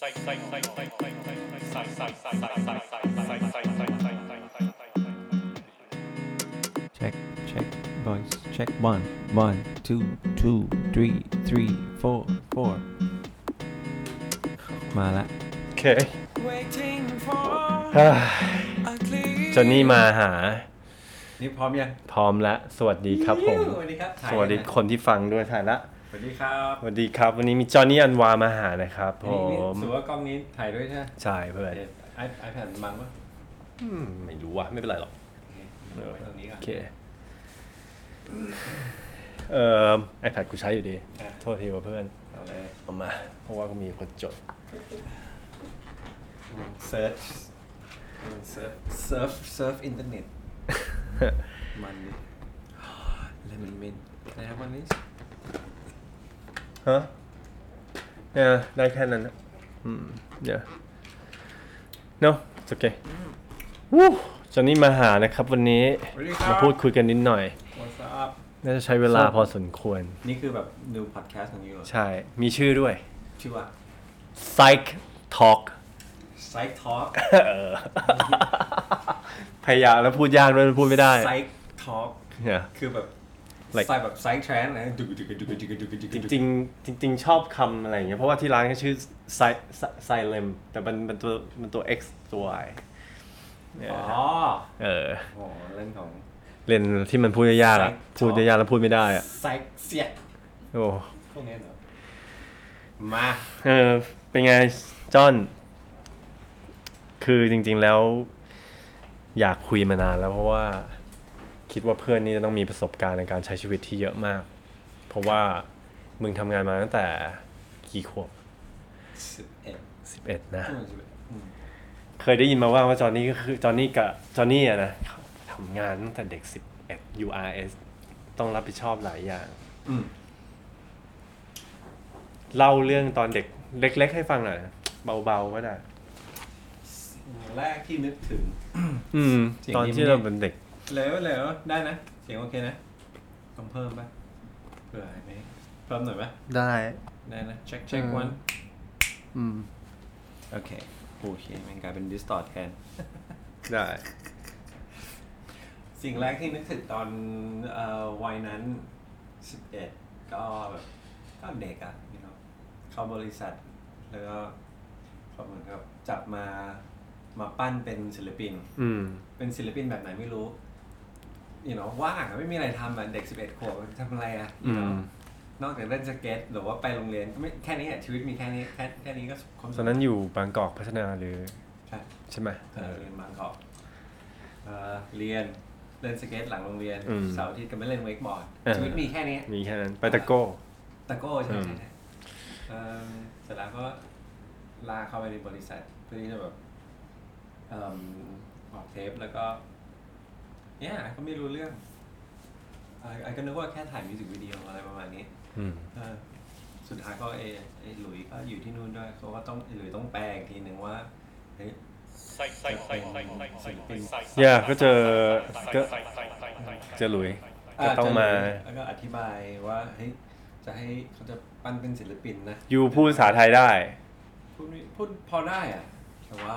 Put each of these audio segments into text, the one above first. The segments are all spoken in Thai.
Check, check, boys. Check one, one, two, two, three, three, four, four. มาละโอเคฮ่าจอนนี่มาหา นี่พร้อมยัง พร้อมแล้วสวัสดีครับผม สวัสดีครับถ่ายสวัสดียังไงคนที่ฟังด้วยถ่ายละ สวัสดีครับสวัสดีครับ วันนี้มีจอห์นนี่อันวามาหานะครับผนี่นี่มถือว่ากล้องนี้ถ่ายด้วยใช่ไหมใช่เพื่อนไอไอแพดบังปะอืมไม่รู้ว่ะไม่เป็นไรหรอกโอเคเอาไว้ตรงนี้ก่อนโอเคเอ่อไอแพดกูใช้อยู่ดีอะโทษทีว่าเพื่อนเอาเลยเอามา เพราะว่าก็มีคนจด search surf surf surf อินเทอร์เน็ตมันดิเลมอนมินแล้ววันนี้ ฮะเนี่ยได้แค่นั้นนะอืมเดี๋ยว no it's okay วู้จอนนี่มาหานะครับวันนี้สวัสดีครับ มาพูดคุยกันนิดหน่อย What's up น่าจะใช้เวลาพอสมควร นี่คือแบบดูพอดแคสต์ของยูเหรอใช่ มีชื่อด้วย ชื่อว่า Psych Talk Psych Talk เออพยายามแล้วพูดยากด้วยพูดไม่ได้ Psych Talk เนี่ยคือแบบ Like ไซแบบไซค์แทรนนะดุกดุกดุกดุกดุกดุกจริงๆจริง ๆ ชอบคำอะไรอย่างเงี้ยเพราะว่าที่ร้านก็ชื่อไซไซเลมแต่มันมันตัวมันตัว X ตัว Y เนี่ยอ๋อเออโอ้เรื่องของเล่นที่มันพูดยากๆอะพูดยากๆแล้วพูดไม่ได้อะไซค์เสียโอ้พวกนี้เหรอมาเออเป็นไงจอนคือจริง ๆแล้ว อยากคุยมานานแล้วเพราะว่า คิดว่าเพื่อนนี่จะต้องมีประสบการณ์ในการใช้ชีวิตที่เยอะมาก เพราะว่ามึงทำงานมาตั้งแต่กี่ขวบสิบเอ็ดสิบเอ็ดนะสิบเอ็ดอืมเคยได้ยินมาว่าว่าจอห์นนี่ก็คือจอห์นนี่กับจอห์นนี่อะนะเขาทำงานตั้งแต่เด็กสิบเอ็ด URS ต้องรับผิดชอบหลายอย่างอืมเล่าเรื่องตอนเด็กเล็ก ๆ ให้ฟังหน่อยเบาๆก็ได้สิ่งแรกที่นึกถึง อืมเสียงตอนนิ่มๆที่เราเป็นเด็ก เลยว่าเลยว่าได้นะ เสียงโอเคนะ ต้องเพิ่มปะเผื่อไหมเพิ่มหน่อยปะได้ ได้นะ check check อืม one อืม โอเคโอเคมันกลายเป็น distort แทน ได้ สิ่งแรกที่นึกถึงตอนเอ่อวัยนั้น 11 ก็แบบก็เด็กอะนี่เนาะเข้าบริษัท แล้วก็เขาเหมือนกับจับมามาปั้นเป็นศิลปิน อืม เป็นศิลปินแบบไหนไม่รู้ นี่เนาะว่างอะไม่มีอะไรทำอะเด็ก11ขวบทำอะไรอะอื you know มนอกจากเล่นสเก็ตหรือว่าไปโรงเรียนไม่แค่นี้อะชีวิตมีแค่นี้แค่แค่นี้ก็ความสุขตอนนั้นอยู่บางกอกพัฒนาหรือใช่ใช่ไหม เออเรียนบางกอกเอ่อเรียนเล่นสเก็ตหลังโรงเรียนอืมเสาร์อาทิตย์ก็ไม่เล่น wakeboard เออ ชีวิตมีแค่นี้ มีแค่นั้น ไปตะโก้ ตะโก้ใช่อืม ใช่ใช่เอ่อเสร็จแล้วก็ลากเข้าไปในบริษัทเพื่อที่จะแบบเอิ่มออกเทปแล้วก็ เนี่ยก็ไม่รู้เรื่องไอ้ไอ้ก็นึกว่าแค่ถ่ายมิวสิกวิดีโออะไรประมาณนี้อืมเออสุดท้ายก็เอไอ้หลุยก็อยู่ที่นู่นด้วยเขาก็ต้องไอ้หลุยต้องแปลอีกทีหนึ่งว่าเฮ้ย ย่าก็เจอก็เจอหลุย ก็ต้องมา แล้วก็อธิบายว่าเฮ้ยจะให้เขาจะปั้นเป็นศิลปินนะยูพูดภาษาไทยได้ พูดไม่พูดพอได้อะแต่ว่า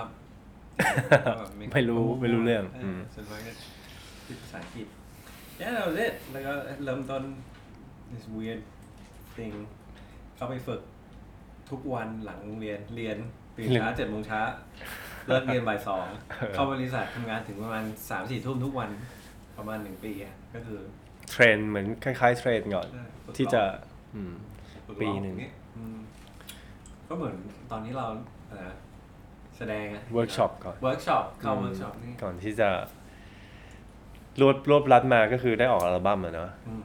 ไม่รู้ไม่รู้เรื่องอืม ส่วนมากก็ พูดภาษาอังกฤษ yeah that was it แล้วก็เริ่มต้น this weird thing เข้าไปฝึกทุกวันหลังโรงเรียนเรียนตื่นเช้าเจ็ดโมงเช้าเลิกเรียนบ่ายสองเข้าบริษัททำงานถึงประมาณสามสี่ทุ่มทุกวันประมาณหนึ่งปีอะก็คือเทรนเหมือนคล้ายๆเทรนก่อนใช่ฝึกที่จะอืมฝึกปีร้อหนึ่งอย่าอืมก็เหมือนตอนที่เราเอ่อแสดงอะเวิร์กช็อปก่อนเวิร์กช็อปเข้าเวิร์กช็อปนี่ก่อนที่จะ รวบรวบรัดมาก็คือได้ออกอัลบั้มอะเนาะอืม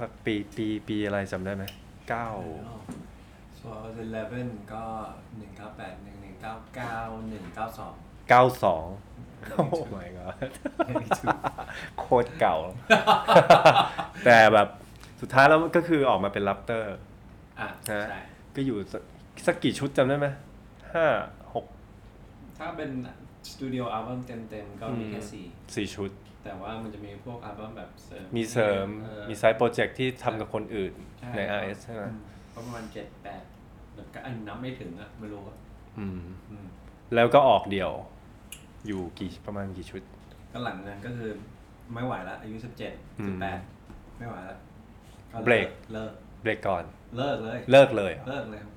สักปีปีปีอะไรจำได้ไหมเก้า so I was 11 ก็หนึ่งเก้าแปดหนึ่งหนึ่งเก้าเก้าหนึ่งเก้าสองเก้าสองโอ้ my god โคตรเก่า แต่แบบสุดท้ายแล้วก็คือออกมาเป็นแร็พเตอร์ อะฮะใช่ ก็อยู่สักสักกี่ชุดจำได้ไหมห้าหกถ้าเป็นสตูดิโออัลบั้มเต็มๆ ก็มีแค่สี่สี่ชุด แต่ว่ามันจะมีพวกอัลบั้มแบบเสริมมีเสริมเออมีไซต์โปรเจกต์ที่ทำกับคนอื่นช่ใน RS ใช่ไหมอืก็ประมาณเจ็ดแปดแบบก็อันนับไม่ถึงอะไม่รู้อะอืม อืม แล้วก็ออกเดี่ยว อยู่กี่ประมาณกี่ชุด ก็หลังนั้นก็คือไม่ไหวละอายุสิบเจ็ดอืมสิบแปดไม่ไหวละก็เบรก เลิกเบรกก่อน เลิกเลย เลิกเลยเหรอ เลิกเลยครับ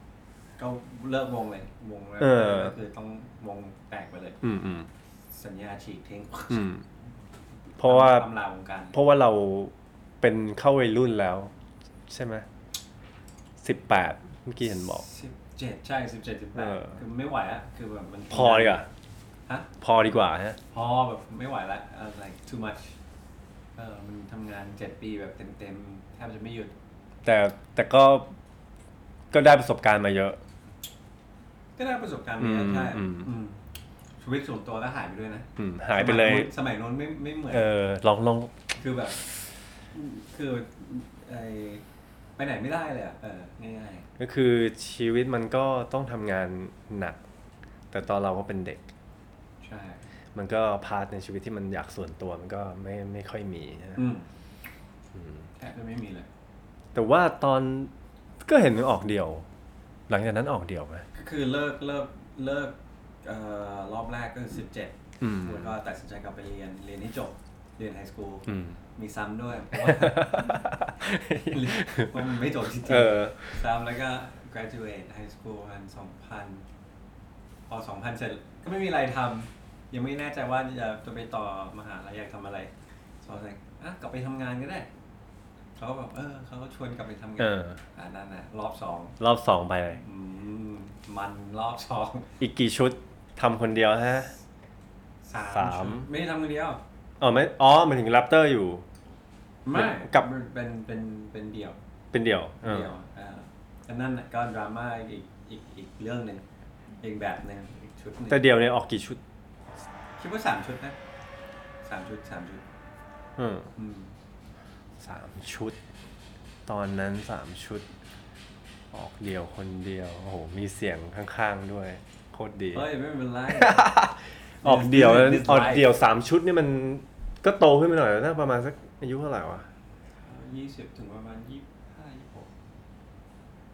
ก็เลิกวงเลยวงแล้วเออ ก็คือต้องวงแตกไปเลย อืมอืมสัญญาฉีกทิ้ง อืม เพราะว่าอำลาวงการเพราะว่าเราเป็นเข้าวัยรุ่นแล้ว ใช่ไหมสิบแปดเมื่อกี้เห็นบอกสิบเจ็ดใช่สิบเจ็ดสิบแปเอดอคือไม่ไหวอะคือแบบมันพอดีกว่าฮะพอดีกว่าฮะพอแบบไม่ไหวละอะไร too much เออมันทำงานเจ็ดปีแบบเต็มๆแทบจะไม่หยุด แต่แต่ก็ก็ได้ประสบการณ์มาเยอะ ก็ได้ประสบการณ์มาเยอะอืมใช่อืมอืม ชีวิตส่วนตัวก็หายไปด้วยนะอืมหายไปเลย สมัยโน้นไม่ไม่เหมือน เออลองลองคือแบบ คือไอไปไหนไม่ได้เลยอะเออง่ายก็คือชีวิตมันก็ต้องทำงานหนัก แต่ตอนเราก็เป็นเด็ก ๆใช่ มันก็ part ในชีวิตที่มันอยากส่วนตัวมันก็ไม่ไม่ค่อยมีนะอืมอืมแทบจะไม่มีเลย แต่ว่าตอนก็เห็นมันออกเดี่ยว หลังจากนั้นออกเดี่ยวไหม ก็คือเลิกเลิกเลิกเอ่อ รอบแรกก็คือสิบเจ็ดอืมแล้วก็ตัดสินใจกลับไปเรียนเรียนให้จบเรียน high school อืม มีซ้ำด้วยเพราะว่าเพราะมันไม่จบจริงเออ ๆซ้ำแล้วก็ graduate high school อันสองพันพอสองพันเสร็จก็ไม่มีอะไรทำยังไม่แน่ใจว่าจะจะไปต่อมหาลัยอยากทำอะไรสอนเลยอะกลับไปทำงานก็ได้ เขาก็แบบเออเขาก็ชวนกลับไปทำงาเอนอ อ่านั่นน่ะรอบสองรอบสองไปเลย อืมมันรอบสอง อีกกี่ชุด ทำคนเดียวฮะ สามสาม ไม่ได้ทำคนเดียว อ๋อไม่อ๋อหมันถึงแรปเตอร์อยู่ ไม่กับ มันเป็นเป็นเป็นเดี่ยวเป็นเดี่ยวเออเดี่ยวอ่าอันนั้นน่ะก็ดราม่าอีกอีกอีกเรื่องหนึ่งอีกแบบหนึ่งอีกชุดหนึ่งแต่เดี่ยวเนี่ยออกกี่ชุดคิดว่าสามชุดนะสามชุดสามชุด อืมอืมสามชุด ตอนนั้นสามชุด ออกเดี่ยวคนเดียว โอ้โห มีเสียงข้างๆด้วยโค ตรดี เฮ้ยไม่เป็นไร ออกเดี่ยว This ออก life เดี่ยวสามชุดนี่มันก็โตขึ้นไปหน่อยแล้วน่าประมาณสักอายุเท่าไหร่วะยี่สิบถึงประมาณยี่ห้ายี่หก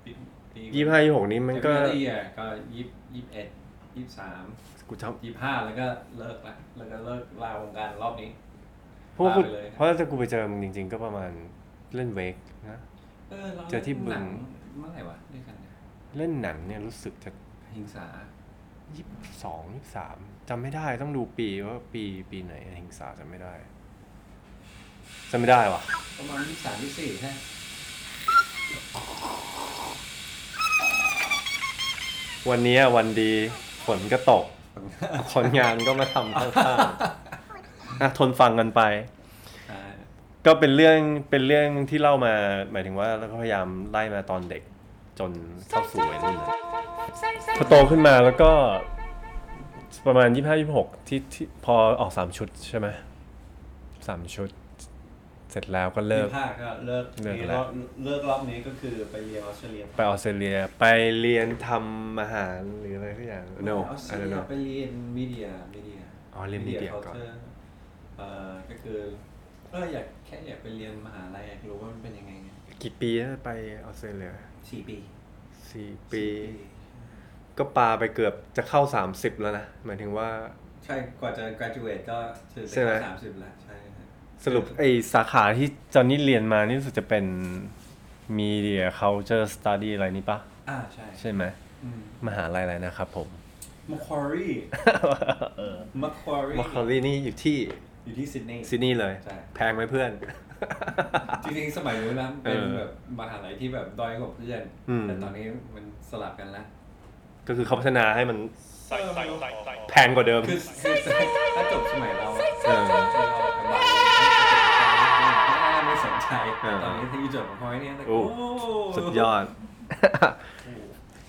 ปีปียี่ห้ายี่หกนี้มันก็แต่ปีละก็ยี่ยี่สิบเอ็ดยี่สิบสามกูจยี่สิบห้าแล้วก็เลิกละแล้วก็เลิกลาวงการรอบนี้ำเพราะว่ากูลาไปเลย เพราะถ้ากูไปเจอมึงจริง ๆ ก็ประมาณเล่นเวกนะเออเราเจอที่บึง หนัเมื่อไหร่วะด้วยกันเนี่ยเล่นหนังเนี่ยรู้สึกจะหิงสา ยี่สองยี่สามจำไม่ได้ต้องดูปีว่าปีปีไหนหิงสาจำไม่ได้จำไม่ได้ว่ะประมาณยี่สามยี่สี่ใช่วันนี้วันดีฝนก็ตกผลงานก็มาทำข้างๆอะทนฟังกันไปอ่าก็เป็นเรื่องเป็นเรื่องที่เล่ามาหมายถึงว่าเราก็พยายามไล่มาตอนเด็กจนเข้าสู่วัยรุ่นเลย พอโตขึ้นมาแล้วก็ประมาณยี่ห้ายี่หกที่ที่พอออกสามชุดใช่ไหมสามชุด เสร็จแล้วก็เลิกยี่ห้าก็เลิกเลิกมีแล้วรอบเลิกรอบนี้ก็คือไปเรียนออสเตรเลียไปออสเตรเลียไปเรียนทำอาหารหรืออะไรทุกอย่าง no ออสเตร I don't เลีย know ไปเรียนมีเดียมีเดียอ๋อเรียน media ก่อน culture เอ่อก็คือเอออยากแค่อยากไปเรียนมหาลัยอยากรู้ว่ามันเป็นยังไงไงกี่ปีแล้วไปออสเตรเลียสี่ปีสี่ปี สี่ ก็ปาไปเกือบจะเข้า 30 แล้วนะ หมายถึงว่า ใช่กว่าจะ graduate ก็ถือใช่ไหม สามสิบแล้วใช่ครับสรุปไอสาขาที่จอนนี่เรียนมานี่รู้สึกจะเป็น Media Culture Study อะไรนี่ปะอ่าใช่ใช่ไหมอืม มหาลัยอะไรนะครับผม Macquarie เออ Macquarie มอคคารีนี่อยู่ที่อยู่ที่ซิดนีย์ ซิดนีย์เลย ใช่ แพงไหมเพื่อน จริงๆ สมัยนู้นนะเป็นเออแบบมหาลัยที่แบบด้อยกว่าเพื่อน อืม แต่ตอนนี้มันสลับกันแล้ว ก็คือเขาพัฒนาให้มันแพงกว่าเดิม คือคือถ้าจบสมัยเราอะเออที่เรากำลังไม่สนใจเออตอนนี้ที่จบพอยเนี่ยโอ้ โอ้สุดยอด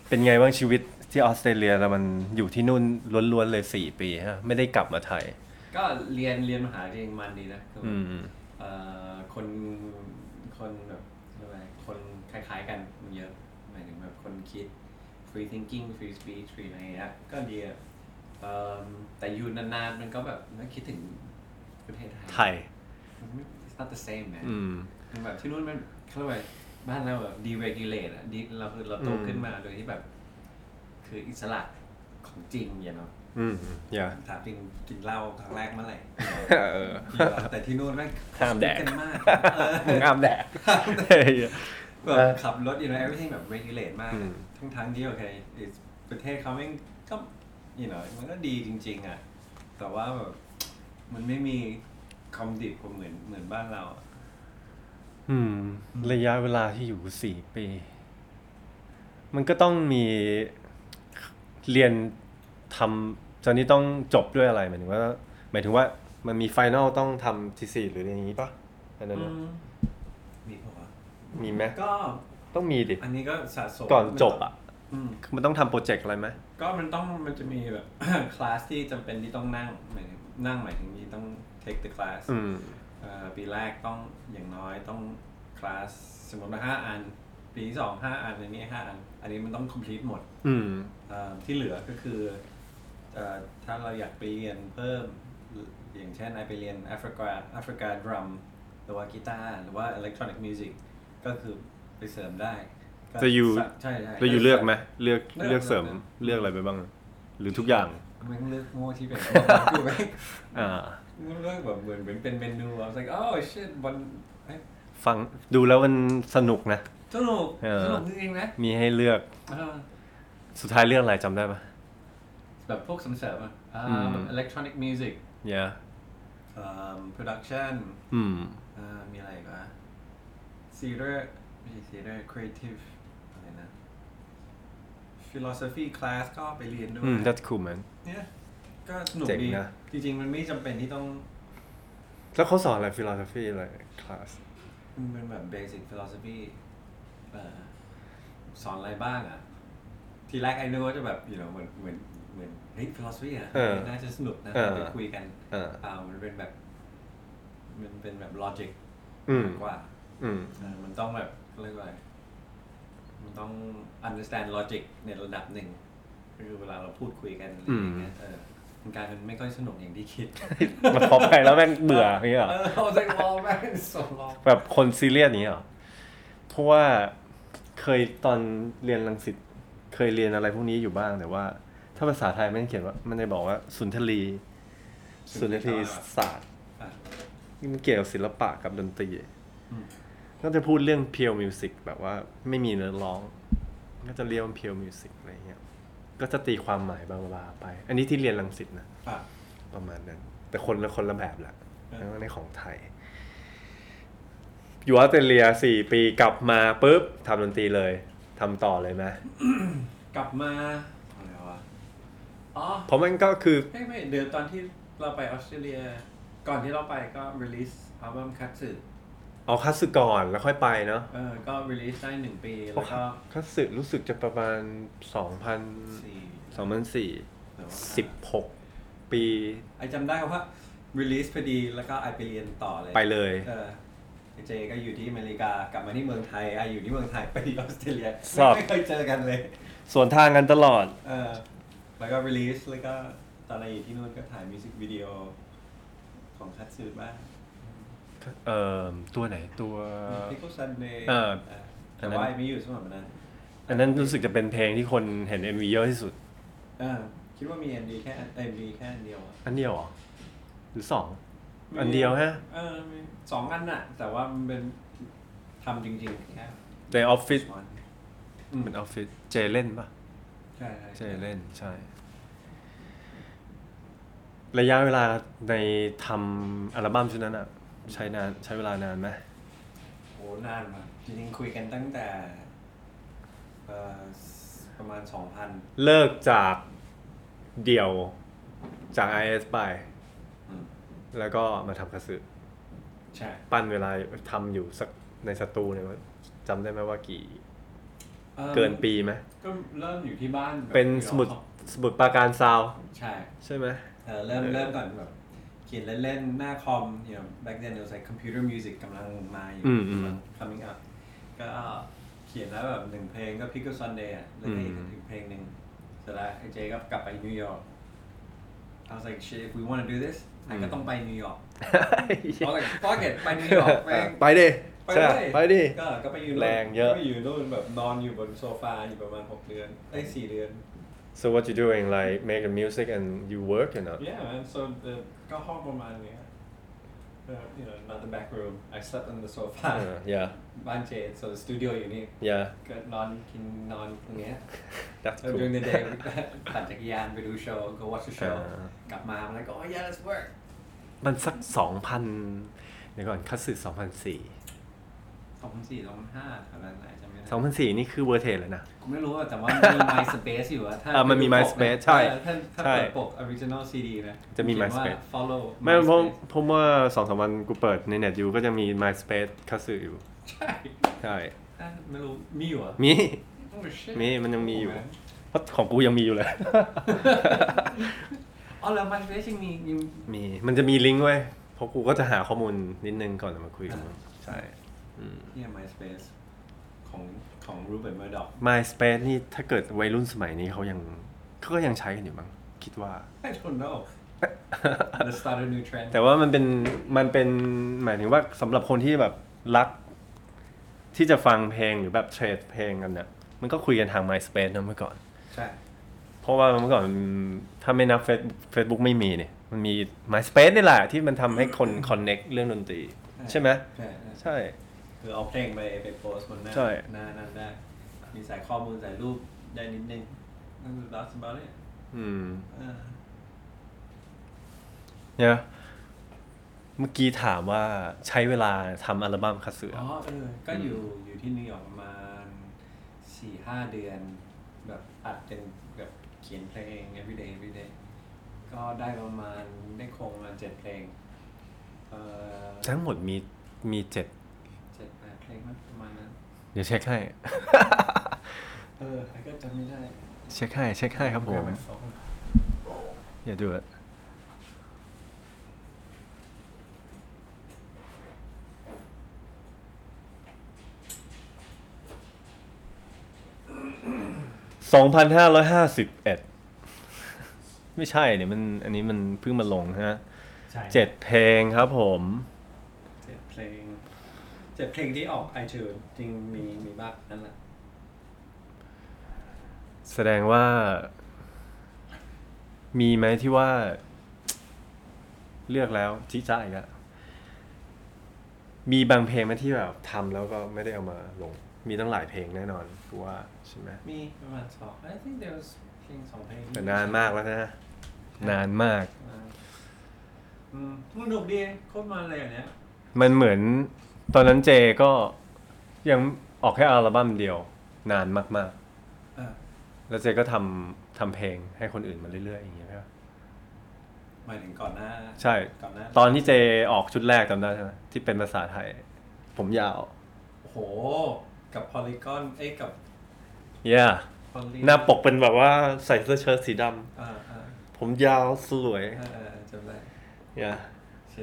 เป็นไงบ้างชีวิตที่ออสเตรเลียแล้วมันอยู่ที่นู่นล้วนๆเลยสี่ปีฮะไม่ได้กลับมาไทย ก็เรียนเรียนมหาลัยเองมันดีนะคืออืม เอ่อคนคนแบบเรียกว่าอะไรคนคล้ายๆกันเยอะหมายถึงแบบคนคิด free thinking free speech free อะไรอย่างเงี้ยก็ดีอะเอิ่มแต่อยู่นานๆ มันก็แบบนึกคิดถึงประเทศไทยไทย มันไม่ it's not the same man อืม มันแบบที่นู่นมันเขาเรียกว่าบ้านเราแบบ deregulate อะ de เราคือเราโตอืม ขึ้นมาโดยที่แบบ คืออิสระของจริงอย่างเนาะอืมอย่าถามจริงกินเหล้าครั้งแรกเมื่อไหร่เออกินเหล้าแต่ที่นู่นแม่งห้ามแดก กันมากเอองามแดด แบบขับรถ you know everything แบบ regulate มากอืม ทั้งทั้งๆที่โอเค it's ประเทศเขาแม่งก็ you know มันก็ดีจริง ๆ อะ แต่ว่าแบบมันไม่มีคอมดิบเหมือนเหมือนบ้านเราอะอืม ระยะเวลาที่อยู่สี่ปี มันก็ต้องมีเรียนทำตอนนี้ต้องจบด้วยอะไรหมายถึงว่าหมายถึงว่ามันมีไฟนอลต้องทำทีสี่หรืออย่างนี้ปะอันนั้นน่ะอืมมีปะวะมีไหมก็ ต้องมีดิ อันนี้ก็สะสมก่อนจบอะอืมมันต้องทำ project อะไรไหมก็มันต้องมันจะมีแบบ คลาสที่จำเป็นที่ต้องนั่งหมายถึงนั่งหมายถึงที่ต้อง take the class อืม เอ่อปีแรกต้องอย่างน้อยต้องคลาสสมมติว่าห้าอัน ปีที่สองห้าอันอันนี้ห้าอัน อันนี้มันต้อง complete หมดอืม เอ่อที่เหลือก็คือเอ่อถ้าเราอยากไปเรียนเพิ่ม อย่างเช่นไอไปเรียน African African drum หรือว่ากีตาร์หรือว่า electronic musicก็คือ ไปเสริมได้ก็จะอยู่ใช่ใช่แล้วอยู่เลือกไหมเลือกเลือกเลือกเสริมเลือกเลือกอะไรไปบ้าง หรือทุกอย่างไม่เลือกโง่ที่เป็นกูไม่อ่า เลือกแบบเหมือนเหมือนเป็นเมนู I was like oh shit วันเอ้ยฟังดูแล้วมันสนุกนะ สนุกเออ สนุกจริงๆนะมีให้เลือกเออสุดท้ายเลือกอะไรจำได้ปะ แบบพวกเสริมๆอะอ่าอืมแบบ electronic music เนี่ยเอ่อ production อืม อ่ามีอะไรอีกวะ theater ไม่ใช่ theater creative อะไรนะ philosophy class ก็ไปเรียนด้วย อืม that's cool man เนี่ยก็สนุกเจ๋งดีนะ จริง ๆ มันไม่จำเป็นที่ต้อง แล้วเขาสอนอะไร philosophy อะไร class มันเป็นแบบ basic philosophy เอ่อสอนอะไรบ้างอะ ทีแรกไอ้นึกว่าจะแบบ you know เหมือนเหมือนเหมือนเฮ้ย philosophy อะเออน่าจะสนุกนะเออ ไปคุยกันเออเปล่ามันเป็นแบบ มันเป็นแบบ logic อืม มากกว่าอืม เออมันต้องแบบ เรียกว่าอะไรมันต้อง understand logic ในระดับหนึ่งคือเวลาเราพูดคุยกันอะไรอย่างเงี้ยเออมันกลายเป็นไม่ค่อยสนุกอย่างที่คิดมาพอไปแล้วแม่งเบื่ออย่างเงี้ยเหรอเออเอาใจวอลแม่งสองรอบแบบคนซีเรียสอย่างเงี้ยเหรอเพราะว่าเคยตอนเรียนรังสิตเคยเรียนอะไรพวกนี้อยู่บ้างแต่ว่า ถ้าภาษาไทยไม่ได้เขียนว่า มันจะบอกว่า สุนทรีสุนทรียศาสตร์ อะนี่มันเกี่ยวกับศิลปะกับดนตรี อืม ก็จะพูดเรื่อง pure music แบบว่าไม่มีเนื้อร้อง ก็จะเรียกว่า pure music อะไรเงี้ย ก็จะตีความหมายบางลาไป อันนี้ที่เรียนรังสิตนะอะประมาณนั้น แต่คนละคนละแบบแหละเออแล้วในของไทย อยู่ออสเตรเลียสี่ปีกลับมาปุ๊บทำดนตรีเลยทำต่อเลยไหมกลับมาอะไรวะอ๋อเพราะมันก็คือไม่ไม่เดี๋ยวตอนที่เราไปออสเตรเลีย ก่อนที่เราไปก็ release อัลบั้มคัตสึ เอาคัตสึก่อนแล้วค่อยไปเนาะเออก็ release ได้หนึ่งปี เพแล้ราะวก็คัตสึรู้สึกจะประมาณสองพันสี่สองพันสี่หรือว่าสิบหกปีไอจำได้ว่า release พอดีแล้วก็ I ไปเรียนต่อเลยไปเลย เออไอ้เจก็อยู่ที่อเมริกากลับมาที่เมืองไทย I อยู่ที่เมืองไทยไปที่ออสเตรเลียสอบ ไม่เคยเจอกันเลย สวนทางกันตลอด เออแล้วก็ release แล้วก็ตอนเราอยู่ที่นู่นก็ถ่ายมิวสิกวิดีโอของคัตสึบ้าง เอ่อตัวไหนตัว Pickle Sunday เออเอออัแต่นนั้น ว่า I ไม่อยู่สมัยนั้นอันนั้นรู้สึกจะเป็นเพลงที่คนเห็น MV เยอะที่สุด เออคิดว่ามี MD แค่ MD แค่อันเดียวอะอันเดียวเหรอหรือสอง อันเดียวฮะ เออมีสองอันน่ะ แต่ว่ามันเป็นทำจริงๆแค่ในออฟฟิศ one อืมเป็นออฟฟิศเจเล่นปะใช่ใช่เจเล่นใช่ ระยะเวลาในทำอัลบั้มชุดนั้นอะ ใช้นานใช้เวลานานไหมโหนานมากจริงๆคุยกันตั้งแต่เอ่อประมาณสองพันเลิกจากเดี่ยวจาก IS ไปแล้วก็มาทำคาสึใช่ ปั้นเวลาทำอยู่สักในสตูเนี่ยว่าจำได้ไหมว่ากี่ อ่อเกินปีไหมก็เริ่มอยู่ที่บ้านแบบเป็นสมุดสมุดปราการซาวใช่ใช่ไหม เออเริ่มเริ่มก่อนแบบ เขียนเล่นๆหน้าคอม you know back then it was like computer music กำลังมาอยู่อืมอืม กำลัง coming up ก็เขียนแล้วแบบหนึ่งเพลงก็ Pickle Sunday อะแล้วก็อีกอืม อีกเพลงหนึ่งเสร็จแล้วไอ้เจก็กลับไปนิวยอร์ก I was like shit if we want to do this I ก็ต้องไปนิวยอร์ก I was like fuck it ไปนิวยอร์กแม่ง ไปดิไปใช่เลยไปดิ ก็ก็ไปอยู่นู่นแรงเยอะ ก็ไปอยู่นู่นแบบนอนอยู่บนโซฟาอยู่ประมาณหกเดือนเอ้ยสี่เดือน so what you doing like make the music and you work or not Yeah man so the ก็ห้องประมาณเนี้ย Uh, you know, not the back room. I slept on the sofa. Uh, yeah. บ้านเจ so the studio อยู่นี่ Yeah. ก็นอนกินนอนตรงเนี้ย That's cool. During the day ปั่นจักรยานไปดูโชว์ go watch the show กลับมาแล้วก็ oh yeah let's work มันสักสองพันเดี๋ยวก่อนคัตสึสองพันสี่สองพันสี่สองพันห้าเท่านั้นแหละ สองพันสี่นี่คือเวอร์เทสเลยนะ กูไม่รู้อะแต่ว่ามี MySpace อยู่อะถ้ามันมี MySpace ใช่ถ้าถ้าเปิดปก original CD นะจะมี MySpace follow ไม่เพราะ MySpace ผมว่าสองสามวันกูเปิดในเน็ตอยู่ก็จะมี MySpace คัสื่ออยู่ ใช่ใช่ไม่รู้ มีอยู่อะมี มีมันยังมีอยู่ เพราะของกูยังมีอยู่เลย อ๋อแล้ว MySpace ยังมียัมีมันจะมีลิงก์ไว้เพราะกูก็จะหาข้อมูลนิดนึงก่อนจะมาคุยกันใช่ เนี่ย MySpace ของของ Rupert Murdoch MySpace นี่ถ้าเกิดวัยรุ่นสมัยนี้เขายังเขาก็ยังใช้กันอยู่มั้งคิดว่า I don't know the start a new trend แต่ว่ามันเป็นมันเป็นหมายถึงว่าสำหรับคนที่แบบรัก ที่จะฟังเพลงหรือแบบเทรดเพลงกันเนี่ยมันก็คุยกันทาง MySpace นะเมื่อก่อน ใช่ เพราะว่าเมื่อก่อนมันถ้าไม่นับ Facebook Facebook ไม่มีเนี่ยมันมี MySpace นี่แหละที่มันทำให้คน connect เรื่องดนตรี ใช่ไหม ใช่ใช่ใช่ คือเอาเพลงไปไปโพสต์บนหน้าใช่ หน้านั้นได้ มีใส่ข้อมูลใส่รูปได้นิดนึงนั่นคือ that's about it อืมอ่าเนี่ย เมื่อกี้ถามว่าใช้เวลาทำอัลบั้มคัตสึอ๋อเออ ก็อยู่อยู่ที่นิวยอร์กประมาณสี่ห้าเดือน แบบอัดเป็นแบบเขียนเพลง everyday everyday ก็ได้ประมาณได้คงมาเจ็ดเพลงเอ่อทั้งหมดมีมีเจ็ด เจ็ดแปดเพลงมั้งประมาณนั้นเดี๋ยวเช็คให้ เออไอ้ก็จำไม่ได้เช็คให้เช็คให้ครับผม Grab my phone อย่าดูดสองพันห้าร้อยห้าสิบเอ็ดไม่ใช่เนี่ยมันอันนี้มันเพิ่งมาลงฮะใช่ เจ็ดเพลงครับผมเจ็ดเพลง เจ็ดเพลงที่ออก iTunes จริงมีมีบ้างนั่นแหละ แสดงว่า มีไหมที่ว่า เลือกแล้วจิจ้าอีกแล้วมีบางเพลงไหมที่แบบทำแล้วก็ไม่ได้เอามาลง มีตั้งหลายเพลงแน่นอนกูว่าใช่ไหมมีประมาณสอง I think there was เพลงสองเพลงแต่นานมากแล้วนะ นานมากอ่าอืมสนุกดีโคตรมันเลยอย่างเนี้ย มันเหมือน ตอนนั้นเจก็ยังออกแค่อัลบั้มเดียวนานมากอ่าๆแล้วเจก็ทำทำเพลงให้คนอื่นมาเรื่อยๆอย่างเงี้ยใช่ปะหมายถึงก่อนหน้าใช่ ก่อนหน้าตอนที่เจออกชุดแรกจำได้ใช่ไหมที่เป็นภาษาไทย ผมยาว โอ้โห กับ Polygon เอ้ยกับเย่ Poly หน้าปกเป็นแบบว่าใส่เสื้อเชิ้ตสีดอ่าอ่าำผมยาวสวย อ่าอ่าจำได้เ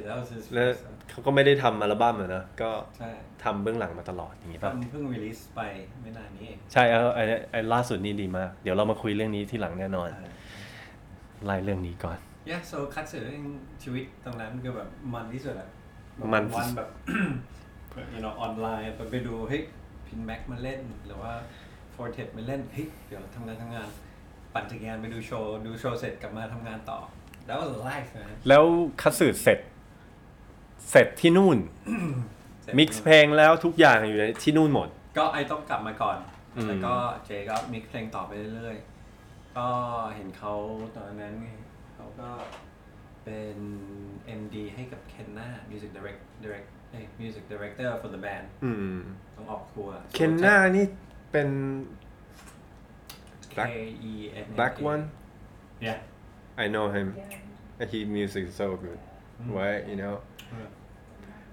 ย่ใช่ that was his แล้ว first เขาก็ไม่ได้ทำอัลบั้มอะนะก็ใช่ทำเบื้องหลังมาตลอดอย่างงี้ก็ป่ะ เพิ่ง release ไปไม่นานนี้เองใช่เอาไอ้ไอ้ล่าสุดนี่ดีมาก เดี๋ยวเรามาคุยเรื่องนี้ที่หลังแน่นอนอ่าไล่เรื่องนี้ก่อน yeah so คัตสึชีวิตตรงนั้นคือแบบมันที่สุดอะมัน วันแบบ แบบ you know ออนไลน์ไปดูเฮ้ย Pinback มาเล่น หรือว่า Four Tet มาเล่นเฮ้ยเดี๋ยวทำงานทำงาน ปั่นจักรยานไปดูโชว์ ดูโชว์เสร็จกลับมาทำงานต่อ that was life นะแล้วคัตสึเสร็จ เสร็จที่นู่นเสร็จ mix เพลงแล้วทุกอย่างอยู่ในที่นู่นหมด ก็ I ต้องกลับมาก่อนอืมแล้วก็เจก็มิกซ์เพลงต่อไปเรื่อยๆ ก็เห็นเขาตอนนั้นไงเขาก็เป็น MD ให้กับ Kenna Music Direct Direct เอ้ย Music Director for the band อืมต้องออกทัวร์เคนนานี่เป็น K E N N black one yeah I know him and he music is so good right you know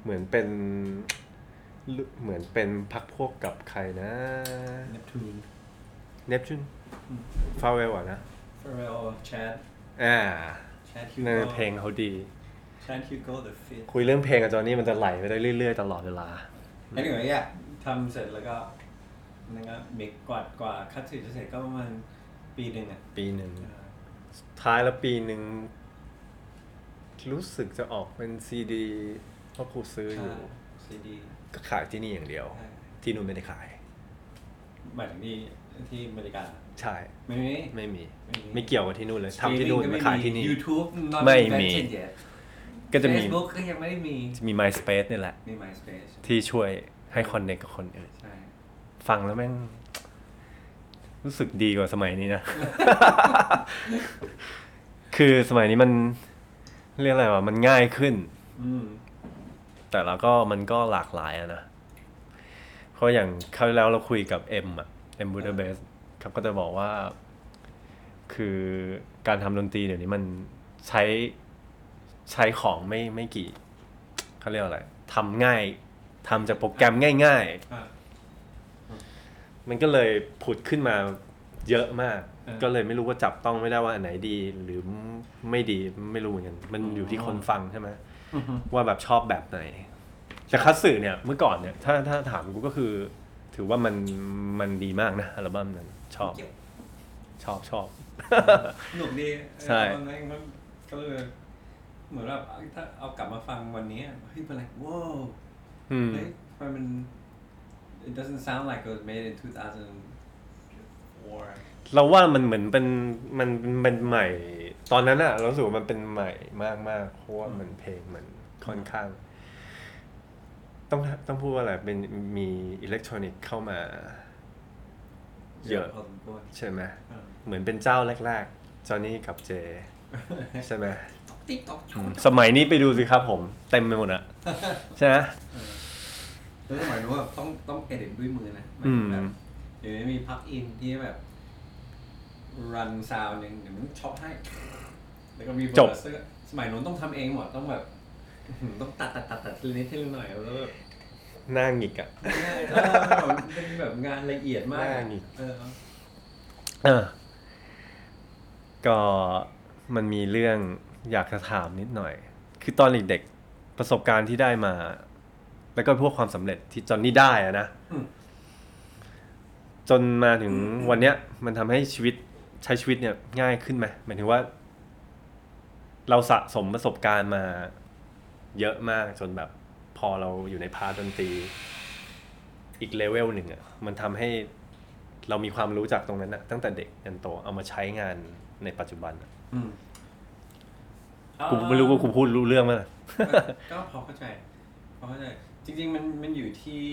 เหมือนเป็น เหมือนเป็นพักพวกกับใครนะ Neptune เนปจูนฟาเวลอะนะ Pharrell Chad อ่า Chad นั่น Hugo เพลงเขาดี Chad Hugo the Fifth คุยเรื่องเพลงกับจอนี่มันจะไหลไปได้เรื่อยๆ ตลอดเวลา anyway yeah ทำเสร็จแล้วก็นั่นก็มิกกวาดกว่าคัดสิจะเสร็จก็ประมาณปีหนึ่งอะ ปีหนึ่งท้ายแล้วปีหนึ่ง รู้สึกจะออกเป็นซีดีเพราะครูซื้ออยู่ซีดีก็ขายที่นี่อย่างเดียวใช่ที่นู่นไม่ได้ขาย หมายถึงที่ที่อเมริกา ใช่ ไม่มี ไม่มี ไม่มีไม่เกี่ยวกับที่นู่นเลยทำที่นู่น Streaming ก็มาขายที่นี่ YouTube not ไม่มี invented yet ก็จะมี Facebook ก็ยังไม่ได้มีมี MySpace นี่แหละ มี MySpace ที่ช่วยให้คอนเนคกับคนอื่นใช่ฟังแล้วแม่งรู้สึกดีกว่าสมัยนี้นะ คือสมัยนี้มัน เรียกอะไรวะมันง่ายขึ้น อืม แต่แล้วก็มันก็หลากหลายอะนะ เพราะอย่างคราวที่แล้วเราคุยกับเอ็มอะเอ็มบูดาเบสครับก็จะบอกว่า คือการทำดนตรีเดี๋ยวนี้มันใช้ใช้ของไม่ไม่กี่เขาเรียกว่าอะไรทำง่ายทำจากโปรแกรมง่าย อะๆมันก็เลยผุดขึ้นมาเยอะมากเออ ก็เลยไม่รู้ว่าจับต้องไม่ได้ว่าอันไหนดีหรือไม่ดีไม่รู้เหมือนกันมันอยู่ที่คนฟังใช่ไหมว่าแบบชอบแบบไหน แต่คัตสึเนี่ยเมื่อก่อนเนี่ยถ้าถ้าถามกูก็คือ ถือว่ามันมันดีมากนะอัลบั้มนั้นชอบเกี่ยวชอบชอบสนุกดีใช่ตอนนั้นมันก็เลยเหมือนแบบถ้าเอากลับมาฟังวันนี้เฮ้ยเป็นไรว้าวอืมเฮ้ยมันมัน it doesn't sound like it was made in 2004 เราว่ามันเหมือนเป็นมันเป็นใหม่ ตอนนั้นอะเรารู้สึกว่ามันเป็นใหม่มากมากๆเพราะว่ามันเพลงมันค่อนข้าง ต้องต้องพูดว่าอะไรเป็นมีอิเล็กทรอนิกส์เข้ามา เยอะพอสมควรใช่ไหมเออเหมือนเป็นเจ้าแรกๆจอห์นนี่กับเจ ใช่ไหมTikTok สมัยนี้ไปดูสิครับผม เต็มไปหมดอะใช่ไหมแล้วสมัยนู้นแบบต้องต้อง edit ด้วยมือนะอืมแบบเดี๋ยวนี้มี plug-in ที่แบบ run sound หนึ่งเดี๋ยวมัน chop ให้ แล้วก็มีเบอร์เซอร์สมัยนู้นต้องทำเองหมดต้องแบบอื้อหือต้องตัดตัดตัดตัดทีละนิดทีละหน่อยแล้วแบบหน้าหงิกอะง่ายเออมันเป็นแบบงานละเอียดมากหน้าหงิก เออเออ ก็มันมีเรื่องอยากจะถามนิดหน่อย คือตอนเด็กๆประสบการณ์ที่ได้มา แล้วก็พวกความสำเร็จที่จอนนี่ได้อะนะ อืมจนมาถึงวันเนี้ย มันทำให้ชีวิต ใช้ชีวิตเนี่ยง่ายขึ้นไหมหมายถึงว่า เราสะสมประสบการณ์มา เยอะมากจนแบบ พอเราอยู่ใน part ดนตรี อีกเลเวลหนึ่งอะมันทำให้เรามีความรู้จากตรงนั้นอะตั้งแต่เด็กยันโตเอามาใช้งานในปัจจุบันอะอืมกูไม่รู้ว่ากูพูดรู้เรื่องไหมล่ะ ก็พอเข้าใจพอเข้าใจ จริง ๆ มันมันอยู่ที่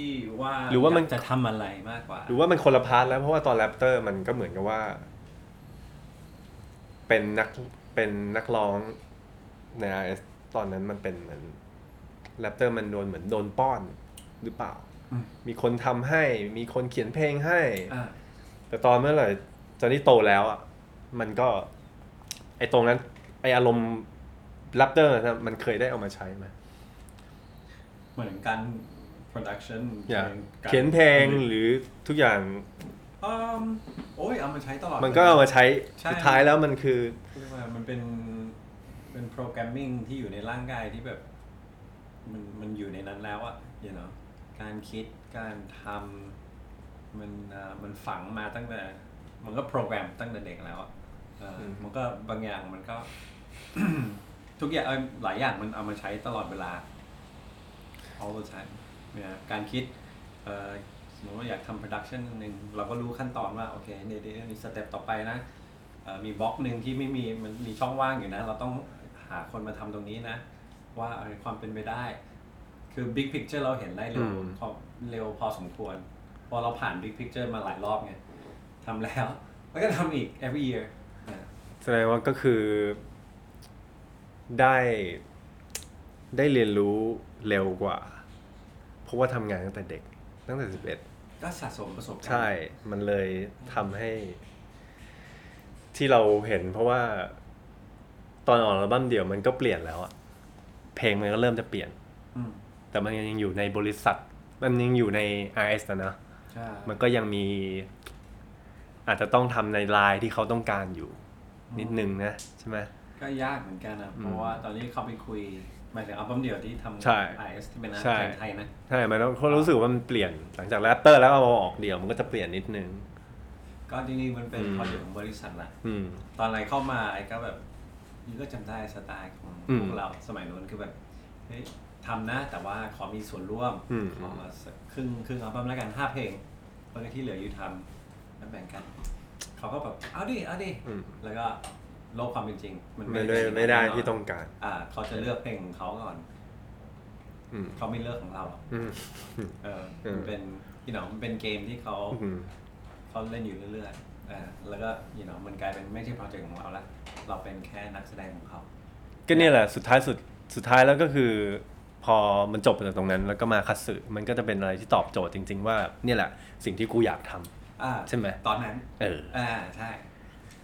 ว่าหรือว่ามัน ยกจะทำอะไรมากกว่า หรือว่ามันคนละ part แล้วเพราะว่าตอนแรปเตอร์มันก็เหมือนกับว่า เป็นนักเป็นนักร้องใน RS ตอนนั้นมันเป็นเหมือนแรปเตอร์มันโดนเหมือนโดนป้อนหรือเปล่าอืมมีคนทำให้มีคนเขียนเพลงให้ อ่าแต่ตอนเมื่อไหร่จอนนี่โตแล้วอะมันก็ ไอ้ตรงนั้น ไอ้อารมณ์แรปเตอร์นะมันเคยได้เอามาใช้ไหม เหมือนการ production อย่างการเขียนเพลงหรือทุกอย่าง อืมโอ้ยเอามาใช้ตลอด มันก็เอามาใช้ใช่ สุดท้ายแล้วมันคือ เรียกว่ามันเป็นเป็นโปรแกรมมิ่งที่อยู่ในร่างกายที่แบบ มันมันอยู่ในนั้นแล้วอะ you know การคิดการทำมันอ่ามันฝังมาตั้งแต่ มันก็โปรแกรมตั้งแต่เด็กแล้วอะเอออม มันก็บางอย่างมันก็ ทุกอย่างเอ่อหลายอย่างมันเอามาใช้ตลอดเวลา all the time เนี่ยการคิดเอ่อ สมมติว่าอยากทำ production หนึ่งเราก็รู้ขั้นตอนว่าโอเคเดี๋ยวเดี๋ยวมีสเต็ปต่อไปนะเอ่อมีบล็อกหนึ่งที่ไม่มีมันมีช่องว่างอยู่นะ เราต้องหาคนมาทำตรงนี้นะ ว่าเอ่อความเป็นไปได้ คือ big picture เราเห็นได้เร็วอืม พอเร็วพอสมควรพอเราผ่าน big picture มาหลายรอบไงทำแล้ว แล้วก็ทำอีก every year นะ แสดงว่าก็คือได้ได้เรียนรู้เร็วกว่า เพราะว่าทำงานตั้งแต่เด็กตั้งแต่สิบเอ็ด ก็สะสมประสบการณ์ ใช่ มันเลยทำให้ ที่เราเห็นเพราะว่า ตอนออกอัลบั้มเดี่ยวมันก็เปลี่ยนแล้วอะเพลงมันก็เริ่มจะเปลี่ยน อืมแต่มันยังอยู่ในบริษัท มันยังอยู่ใน RS นะนะ ใช่มันก็ยังมี อาจจะต้องทำในลายที่เขาต้องการอยู่ นิดนึงนะ ใช่ไหม ก็ยากเหมือนกันนะอืมเพราะว่าตอนนี้เข้าไปคุย หมายถึงอัลบั้มเดี่ยวที่ทำใช่ IS ที่เป็นอาใช่หารไทยนะ ใช่มันต้องเขารู้สึกว่ามันเปลี่ยนหลังจากแรปเตอร์แล้วเอามาออกเดี่ยวมันก็จะเปลี่ยนนิดนึง ก็จริงๆมันเป็นอืม พออยู่ของบริษัทแหละอืม ตอนอะไรเข้ามาไอ้ก็แบบนี่ก็จำได้สไตล์ของอืมพวกเราสมัยนู้นคือแบบเฮ้ยทำนะ แต่ว่าขอมีส่วนร่วมอืม ขอมาสักครึ่งครึ่งอัลบั้มแล้วกันห้าเพลงแล้วก็ที่เหลืออยู่ทแล้วแบ่งกัน เขาก็แบบเอาดิเอาดิ อืม แล้วก็ โลกความเป็นจริง มันไม่เป็นได้อย่างนั้นไม่ได้แน่นนที่ต้องการ อ่า เขาจะเลือกเพลงของเขาก่อนอืมเขาไม่เลือกของเราหรอกอืมเออเออมันเป็น you know มันเป็นเกมที่เขาอืมเขาเล่นอยู่เรื่อยๆอ่าแล้วก็ you know มันกลายเป็นไม่ใช่โปรเจกต์ของเราละเราเป็นแค่นักแสดงของเขาก็เนี่ยแหละสุดท้ายสุดสุดท้ายแล้วก็คือ พอมันจบจากตรงนั้น แล้วก็มาคัดสึมันก็จะเป็นอะไรที่ตอบโจทย์จริง ๆ ว่าเนี่ยแหละสิ่งที่กูอยากทำอ่าใช่ไหมตอนนั้น เอออ่าใช่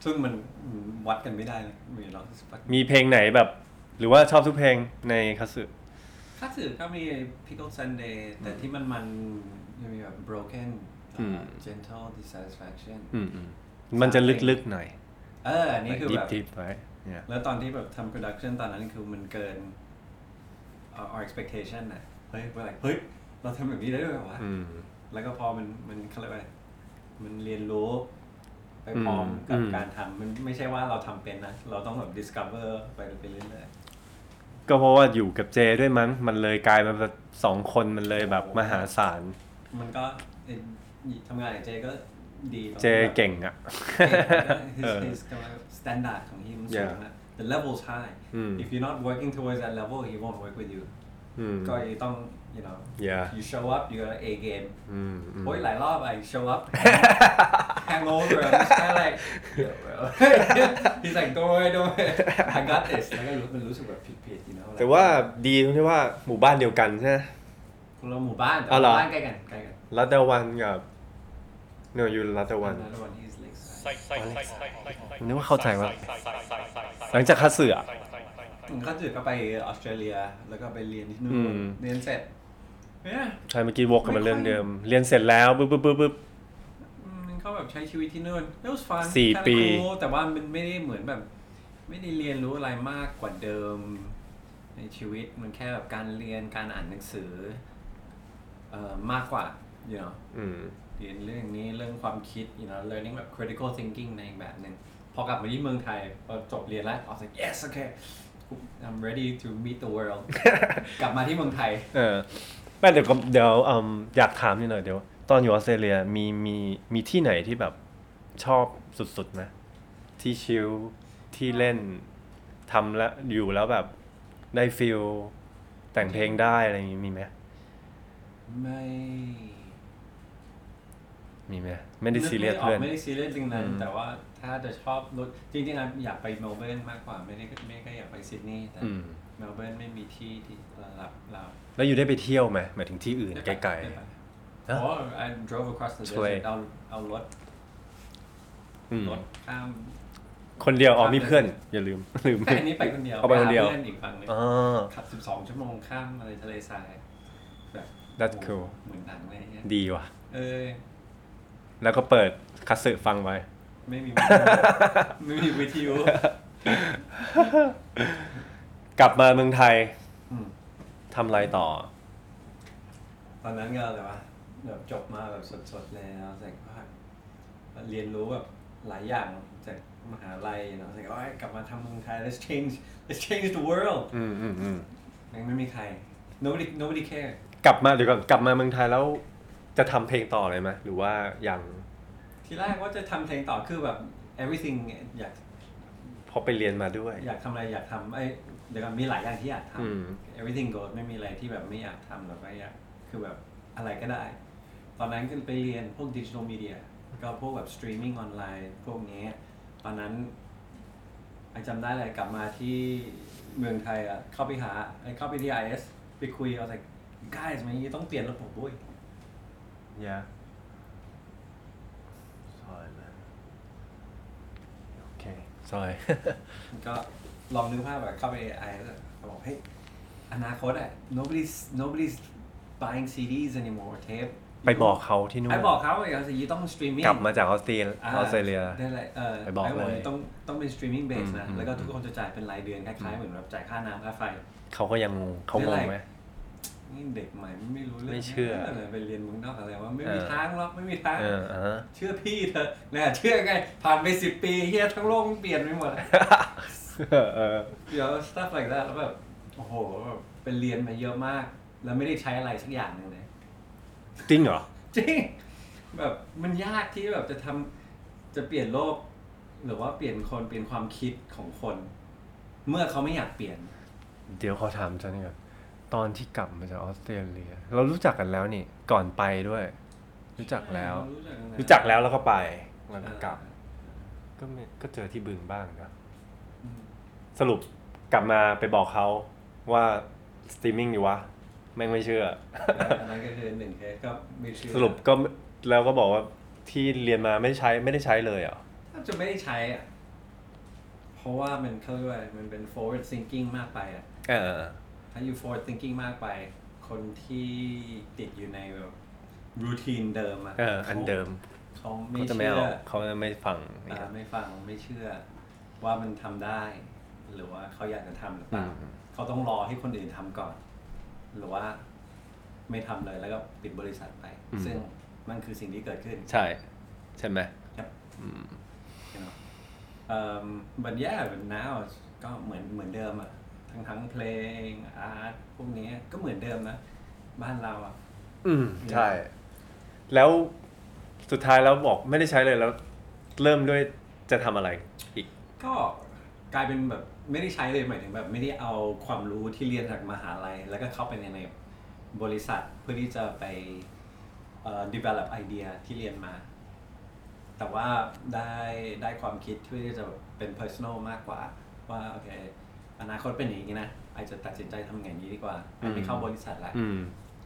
ซึ่งมันวัดกันไม่ได้เลยมีเรามีเพลงไหนแบบ หรือว่าชอบทุกเพลงในคัตสึคัตสึก็มี Pickle Sunday แต่ที่มันมันยังมีแบบ Broken อืม Gentle Dissatisfaction อืมอืมมันจะลึกๆหน่อย เอออันนี้คือดิแบบดิบๆไว้เนี่ยแล้วตอนที่แบบทำ production ตอนนั้นคือมันเกิน our our expectation น่ะเฮ้ยเมื่อไหร่เฮ้ย เราทำแบบนี้ได้ด้วยเหรอวะอืมแล้วก็พอมันมันเขาเรียกว่าอะไรมันเรียนรู้ ไปพร้อมกับอืมการทำมันไม่ใช่ว่าเราทำเป็นนะ เราต้องแบบ discover ไปไปเรื่อยก็เพราะว่าอยู่กับเจด้วยมั้ง มันเลยกลายมาแบบสองคนมันเลยแบบมหาศาลๆมันก็เอ่อทำงานกับเจก็ดีตรงเจที่แบบเก่งอะ his, เออ his standard ของ him สูง Yeah นะ the level's high อืม if you're not working towards that level he won't work with you อืมก็ต้อง you know Yeah you show up you got A game อืมอืมโอ้ยหลายรอบ I show up hangover I'm just kind of like "Yo, bro." he's like don't worry don't worry I got this แล้วก็รู้มันรู้สึกแบบผิดๆ you know แต่ว่าดีตรงที่ว่าหมู่บ้านเดียวกันใช่ไหมคนละหมู่บ้านแต่อ๋อเหรอบ้านใกล้กันใกล้กันรัตดาวันกับเนอยู่รัตดาวันแล้ววันที่ is like นึกว่าเข้าใจว่าหลังจากคัดเสือผมก็จืดก็ไปออสเตรเลียแล้วก็ไปเรียนที่นู่อืนมเรียนเสร็จ เนี่ยใช่เมื่อกี้วกกันมาเรื่องเดิม เรียนเสร็จแล้วปุ๊บปุ๊บปุ๊บปุ๊บ อืมมันก็แบบใช้ชีวิตที่นู่น it was fun สี่ kinda ปี cool แต่ว่ามันไม่ได้เหมือนแบบ ไม่ได้เรียนรู้อะไรมากกว่าเดิม ในชีวิตมันแค่แบบการเรียนการอ่านหนังสือเอ่อมากกว่า you know อืม เรียนเรื่องนี้เรื่องความคิด you know learning แบบ critical thinking ในอีกแบบหนึ่งพอกลับมาที่เมืองไทยพอจบเรียนแล้ว I was like yes okay I'm ready to meet the world กลับมาที่เมืองไทย เออแม่เดี๋ยวก็เดี๋ยวอืมอยากถามนิดหน่อยเดี๋ยว ตอนอยู่ออสเตรเลียมีมีมีที่ไหนที่แบบชอบสุดๆไหมที่ชิลที่เล่นทำแล้วอยู่แล้วแบบได้ฟิลแต่งเพลงได้อะไรอย่างงี้มีไหมไม่ มีไหมไม่ได้ซีเรียสเพื่อน ไม่ได้ซีเรียสจริงนั้นอืมแต่ว่า ถ้าจะชอบรถจริงๆอะอยากไปเมลเบิร์นมากกว่าไม่ได้ไม่ก็อยากไปซิดนีย์แต่อืม เมลเบิร์นไม่มีที่ที่รับเราแล้วอยู่ได้ไปเที่ยวไหมหมายถึงที่อื่นไกลๆฮะอ๋อ I drove across the ช่วย desert เอาเอารถๆอืมรถข้าม คนเดียวอ๋อมีเพื่อน อย่าลืมลืม แต่อันนี้ไปคนเดียวเอาไปคนเดียว หาเพื่อนอีกฝั่งหนึงอ๋อ ขับ 12 ชั่วโมงข้ามอะไรทะเลทรายแบบ That's โอ้โห cool เหมือนหนังเลยเนี่ยดีว่ะ เออ แล้วก็เปิดคัตสึฟังไว้ ไม่มีวิทยุไม่มีวิทยุกลับมาเมืองไทยอืมทำอะไรต่อ ตอนนั้นก็อะไรวะแบบจบมาแบบสดๆแล้วแต่ว่าเรียนรู้แบบหลายอย่างจากมหาลัยเนาะแต่ก็กลับมาทำเมืองไทย let's change let's change the world อืมอืมอืมยังไม่มีใคร nobody nobody care กลับมาเดี๋ยวก่อนกลับมาเมืองไทยแล้ว จะทำเพลงต่อเลยไหมหรือว่ายัง ทีแรกว่าจะทำเพลงต่อคือแบบ everything อยากเพราะไปเรียนมาด้วย อยากทำอะไรอยากทำไอ้เดี๋ยวก่อนมีหลายอย่างที่อืมอยากทำ everything goes ไม่มีอะไรที่แบบไม่อยากทำหรอกไม่อยากคือแบบอะไรก็ได้ ตอนนั้นก็ไปเรียนพวก digital media ก็พวกแบบสตรีมมิ่งออนไลน์พวกนี้ ตอนนั้น I จำได้เลยกลับมาที่เมืองไทยอะเข้าไปหาไอเข้าไปที่ IS ไปคุยเอาแต่ guys มันนี้ต้องเปลี่ยนระบบด้วย Yeah sorry man okay sorry ก็ลองนึกภาพแบบเข้าไป IS อะเขาบอกเฮ้ยอนาคตอะ nobody's nobody's buying CDs anymore tape ไปบอกเขาที่นู่น I บอกเขาไอ้สิยี่ต้องสตรีมมิ่งกลับมาจากออสเตรเลียออสเตรเลียได้เลยเออไปบอกไปบอกเลยต้องต้องเป็น streaming based นะอืมแล้วก็ทุกคนจะจ่ายเป็นรายเดือนคล้ายๆเหมือนแบบจ่ายค่าน้ำค่าไฟ เขาก็ยังงงเขางงไหมนี่ เด็กใหม่ไม่รู้เรื่องไม่เชื่อ เลยไปเรียนเมืองนอกอะไรว่าเออไม่มีทางหรอกไม่มีทาง เอออ่าฮะเชื่อพี่เถอะนะเชื่อไง ผ่านไปสิบปีเฮียทั้งโลกมันเปลี่ยนไปหมดเออ เดี๋ยว stuff like that แล้วแบบโอ้โหแบบเป็นเรียนมาเยอะมาก แล้วไม่ได้ใช้อะไรสักอย่างหนึ่งเลย จริงเหรอ จริง แบบมันยากที่แบบจะทำจะเปลี่ยนโลก หรือว่าเปลี่ยนคนเปลี่ยนความคิดของคน เมื่อเขาไม่อยากเปลี่ยน เดี๋ยวขอถามจอห์นนี่ก่อน ตอนที่กลับมาจากออสเตรเลีย เรารู้จักกันแล้วนี่ ก่อนไปด้วย รู้จักแล้วรู้จักกันแล้ว รู้จักแล้วแล้วก็ไปแล้วก็กลับ ก็ไม่ก็เจอที่บึงบ้างนะสรุปกลับมาไปบอกเขาว่าสตรีมมิ่งอยู่วะแม่งไม่เชื่ออันนั้นก็คือหนึ่งเคสก็ไม่เชื่อสรุปก็แล้วก็บอกว่าที่เรียนมาไม่ได้ใช้ไม่ได้ใช้เลยเหรอถ้าจะไม่ได้ใช้อะเพราะว่ามันเขาเรียกว่ามันเป็น forward thinking มากไปอะเออ ถ้าอยู่ forward thinking มากไป คนที่ติดอยู่ในแบบ routine เดิมอะเอออันเดิมเขาไม่เขาจะไม่เชื่เอาอเขาจะไม่ฟังอ่าไม่ฟังไม่เชื่อ ว่ามันทำได้ หรือว่าเขาอยากจะทำหรือเปล่าอืมเขาต้องรอให้คนอื่นทำก่อน หรือว่าไม่ทำเลยแล้วก็ปิดบริษัทไป ซึ่งมันคือสิ่งที่เกิดขึ้น ใช่ ใช่ไหมครับอืม you know um but yeah but now ก็เหมือนเหมือนเดิมอะ ทั้งทั้งเพลงอาร์ตพวกนี้ก็เหมือนเดิมนะ บ้านเราอะอืมใช่ แล้วสุดท้ายแล้วบอกไม่ได้ใช้เลยแล้ว เริ่มด้วยจะทำอะไรอีก ก็กลายเป็นแบบไม่ได้ใช้เลยหมายถึงแบบไม่ได้เอาความรู้ที่เรียนจากมหาลัย แล้วก็เข้าไปในในบริษัทเพื่อที่จะไปเอ่อ develop ไอเดียที่เรียนมา แต่ว่าได้ได้ความคิดที่จะเป็น personal มากกว่า ว่าโอเค อนาคตเป็นอย่างนี้นะไอจะตัดสินใจทำอย่างนี้ดีกว่าไอไม่เข้าบริษัทละ อืม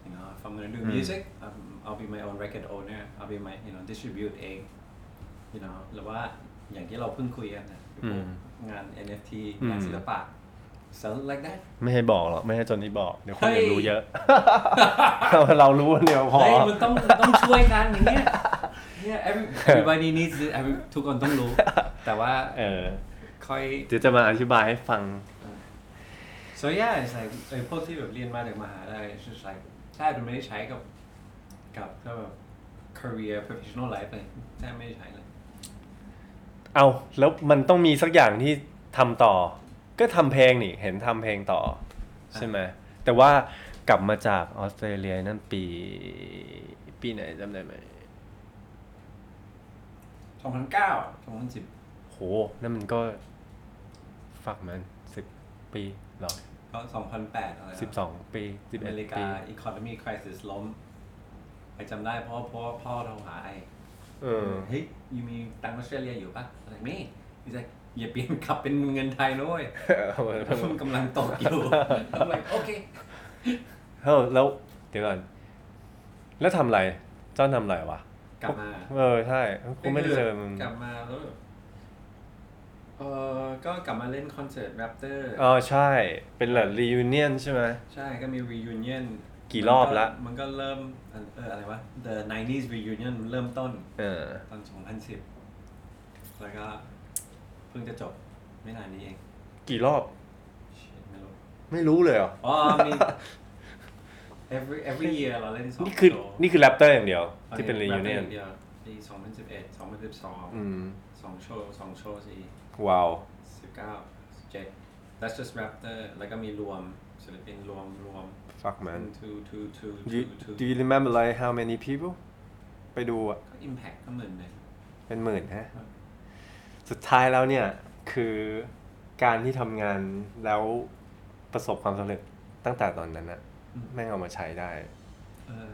you know if I'm gonna do music um, I'll be my own record owner I'll be my you know distribute เอง you know หรือว่าอย่างที่เราเพิ่งคุยกันนะอืมงาน NFT อืมงานศิลปะ so like that ไม่ให้บอกหรอกไม่ให้จนนี่บอกเดี๋ยวคนเฮ้ยอื่นรู้เยอะ เรารู้คนเดียวพอ เฮ้ยมันต้องต้องช่วยกันอย่างเงี้ย yeah every, everybody needs it every ทุกคนต้องรู้ แต่ว่าเออค่อย เดี๋ยวจะมาอธิบายให้ฟัง so yeah it's like ไอ้พวกที่แบบเรียนมาจากมหาลัย it's just like ใช่มันไม่ได้ใช้กับกับก็แบบ career professional life เลยแทบไม่ได้ใช้เลย เอาแล้วมันต้องมีสักอย่างที่ทำต่อ ก็ทำเพลงนี่ เห็นทำเพลงต่อ ใช่ไหมแต่ว่ากลับมาจากออสเตรเลียนั่นปี ปีไหนจำได้ไหม 2009 2010 โห นั่นมันก็ฝักมันสิบปีเหรอ ก็2008 อะไรนะสิบสองปีสิบอเอ็เมดริปีกา economy crisis ล้มไปจำได้เพราะเพราะว่าพ่อโทรหาไอ้เออ เฮ้ยยูมีตังค์ออสเตรเลียอยู่ปะอะไรไม่พี่แจ็คอย่าเปลี่ยนกลับเป็นเงินไทยนะเว้ยเพราะมันกำลังตกอยู่ I'm like โอเคเฮ้ยแล้วเดี๋ยวก่อนแล้วทำอะไรจ้อนทำอะไรวะกลับมา เออใช่กูไม่ได้เจอมึง กลับมาแล้วแบบ เออก็กลับมาเล่นคอนเสิร์ตแรปเตอร์อ๋อใช่ เป็นแบบ reunion ใช่ไหม ใช่ก็มี reunion กี่รอบละ มันก็เริ่มเอออะไรวะ the 90s reunion มันเริ่มต้นเออตอน 2010 แล้วก็เพิ่งจะจบไม่นานนี้เอง กี่รอบ Shit ไม่รู้ ไม่รู้เลยเหรอ อ๋อมี every every year เราเล่นสองนี่คือโชว์นี่คือแรปเตอร์อย่างเดียวตอนที่เป็น reunion เดียวปี2011 2012อืมสองโชว์สองโชว์สี่ ว้าว 19 17 that's just raptor แล้วก็มีรวมศิลปินรวมรวม fuck man two two two do you, two two do you remember like how many people ไปดูอะก็ impact ก็เหมือนเลยเป็นหมื่นฮะ สุดท้ายแล้วเนี่ย คือการที่ทำงานแล้วประสบความสำเร็จตั้งแต่ตอนนั้นอะแม่งเอามาใช้ได้ เออ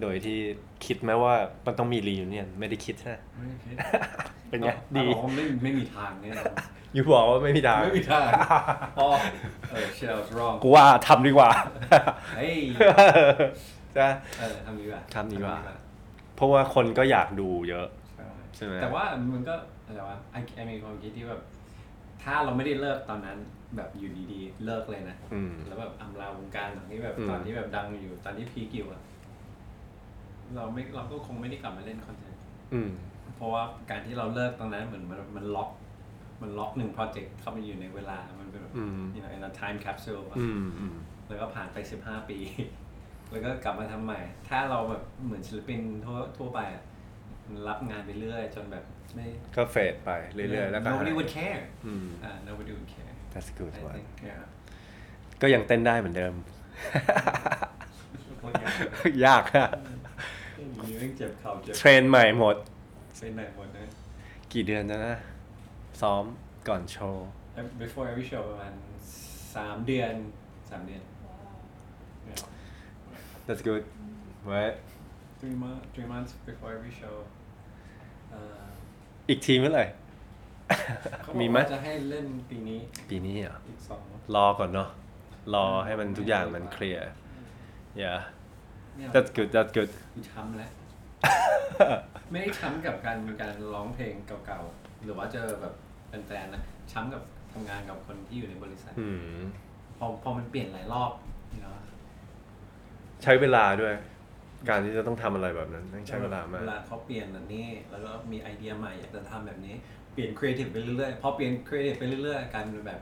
โดยที่คิดไหมว่ามันต้องมีรีวิเนียนไม่ได้คิดฮะไม่ได้คิดเป็นไงดีดีไม่ไม่มีทางเนี่ยอยู่บอกว่าไม่มีทางไม่มีทางอ๋อเออ shit I was wrong กูว่าทำดีกว่าเฮ้ยจ้ะเออทำดีกว่าทำดีกว่า เพราะว่าคนก็อยากดูเยอะใช่ใช่ไหมแต่ว่ามันก็อะไรวะไอไอมีความคิดที่แบบถ้าเราไม่ได้เลิกตอนนั้นแบบอยู่ดีๆ เลิกเลยนะอืมแล้วแบบอำลาวงการตอนที่แบบอืมตอนที่แบบดังอยู่ตอนที่พีคอยู่อะ เราไม่เราก็คงไม่ได้กลับมาเล่นคอนเสิร์ตอืม เพราะว่าการที่เราเลิกตรงนั้นเหมือนมันมันล็อก มันล็อกหนึ่งโปรเจกต์เข้าไปอยู่ในเวลามันเป็นแบบอืม you know in a time capsule อะอืมอืมแล้วก็ผ่านไปสิบห้าปี แล้วก็กลับมาทำใหม่ ถ้าเราแบบเหมือนศิลปินทั่วทั่วไปอะมันรับงานไปเรื่อยจนแบบไม่ ก็เฟดไปเรื่อยๆแล้วก็หาย nobody would care อืม อ่า nobody would care that's good I one think yeah ก็ยังเต้นได้เหมือนเดิมคนอยากยากอะ นี้เรื่องเจ็บเข่าเจ็บเทรนใหม่หมด เป็นไหนหมดนะ กี่เดือนแล้วนะซ้อมก่อนโชว์ before every show ประมาณสามเดือนสามเดือน Yeah. That's good right three months three months before every show เอ่ออีกทีเมื่อไหร่ เขาบอกมีไหม ว่าจะให้เล่นปีนี้ปีนี้เหรอ อีกสอง รอก่อนเนาะรอให้มันทุกอย่างมันเคลียร์ yeah เนี่ย that's good that's good กูช้ำแล้ว ไม่ได้ช้ำกับการการร้องเพลงเก่าๆ หรือว่าเจอแบบแฟนๆนะช้ำกับทำงานกับคนที่อยู่ในบริษัท อืมพอพอมันเปลี่ยนหลายรอบเนาะใช้เวลาด้วย การที่จะต้องทำอะไรแบบนั้นต้องใช้เวลามาก เวลาเขาเปลี่ยนอันนี้ แล้วก็มีไอเดียใหม่อยากจะทำแบบนี้ เปลี่ยนครีเอทีฟไปเรื่อยๆ พอเปลี่ยนครีเอทีฟไปเรื่อยๆกลารเป็นแบบ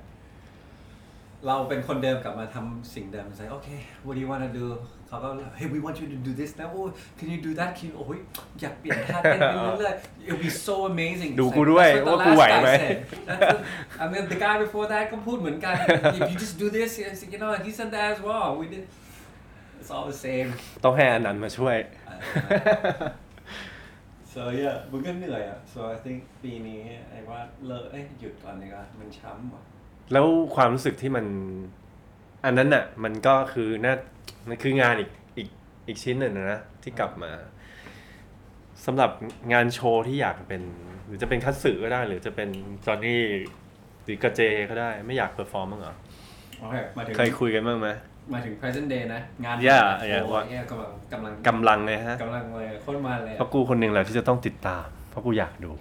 เราเป็นคนเดิมกลับมาทำสิ่งเดิมใส่โอเค what do you want to do เขาก็ hey we want you to do this นะ oh can you do that can you โอ้ยอยากเปลี่ยนท่าเต้นไปเรื่อยๆ it'll be so amazing ดูกูด้วย That's what the ว่ากูไหว last guy ไหม said. That's what- and then the guy before that ก็พูดเหมือนกัน if you just do this you know he said that as well we did it's all the same ต้องให้อันนั้นมาช่วย so yeah มันก็เหนื่อยอะ so I think ปีนี้ไอ้ว่าเลิกเอ้ยหยุดก่อนดีกว่ามันช้ำว่ะแล้วความรู้สึกที่มัน อันนั้นน่ะ มันก็คือน่ามันคืองานอีกอีกอีกชิ้นหนึ่งนะที่กลับมาสำหรับงานโชว์ที่อยากเป็น หรือจะเป็นคัตสึก็ได้ หรือจะเป็นจอห์นนี่หรือกับเจก็ได้ไม่อยาก perform บ้างเหรอโอเคมาถึงเคยคุยกันบ้างไหมมาถึง present day นะ งาน Yeah, โอ้ yeah, โห what? เนี่ยกำลังกำลังกำลังไงฮะกำลังเลยโคตรมาเลยเพราะกูคนหนึ่งแหละที่จะต้องติดตาม เพราะกูอยากดู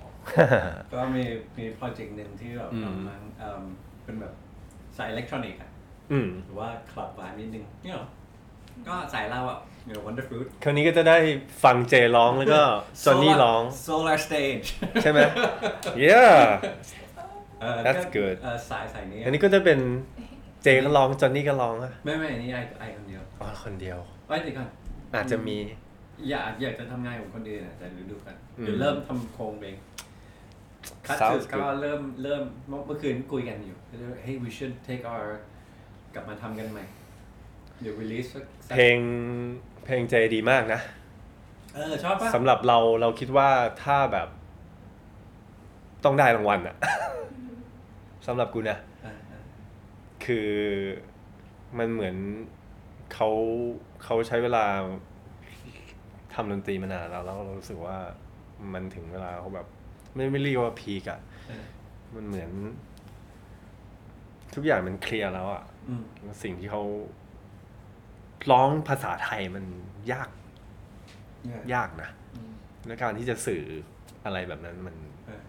ก็มีมีโปรเจกต์หนึ่งที่แบบอืม กำลังเอิ่มเป็นแบบสายอิเล็กทรอนิกส์อะ อืมหรือว่า club vibe นิดนึงเนี่ยหรอก็สายเราอะเดี๋ยว Wonder Fruit คราวนี้ก็จะได้ฟังเจร้องแล้วก็จอห์นนี่ Solar- ร้อง Solar Stage ใช่ไหม yeah เออ That's ก็ good เออสายสายนี้อันนี้ก็จะเป็นเจก็ร้องจอห์นนี่ก็ร้องอะไม่ไม่อันนี้ไอไอคนเดียวอ๋อคนเดียว ไว้เดี๋ยวก่อน อาจจะมี อยากอยากจะทำงานกับคนอื่นอะแต่ดูดูกันอืมเดี๋ยวเริ่มทำโครงเองคัตสึ Sounds ก็ good เริ่มเริ่มเมื่อคืนคุยกันอยู่ก็เลยว่า hey we should take our ก ลับมาทำกันใหม่ เดี๋ยว release สักสักเพลงเพลงเจดีมากนะเออชอบปะสำหรับเราเราคิดว่าถ้าแบบ ต้องได้รางวัลอะ สำหรับกูนะ อ่าอ่าคือมันเหมือนเขาเขาใช้เวลาทำดนตรีมานานแล้วแล้วเรารู้สึกว่ามันถึงเวลาเขาแบบ ไม่ไม่เรียกว่าพีกอะเออมันเหมือน ทุกอย่างมันเคลียร์แล้วอะอืม สิ่งที่เขาร้องภาษาไทยมันยากเนี่ยยากนะอืมในการที่จะสื่ออะไรแบบนั้นมันเออ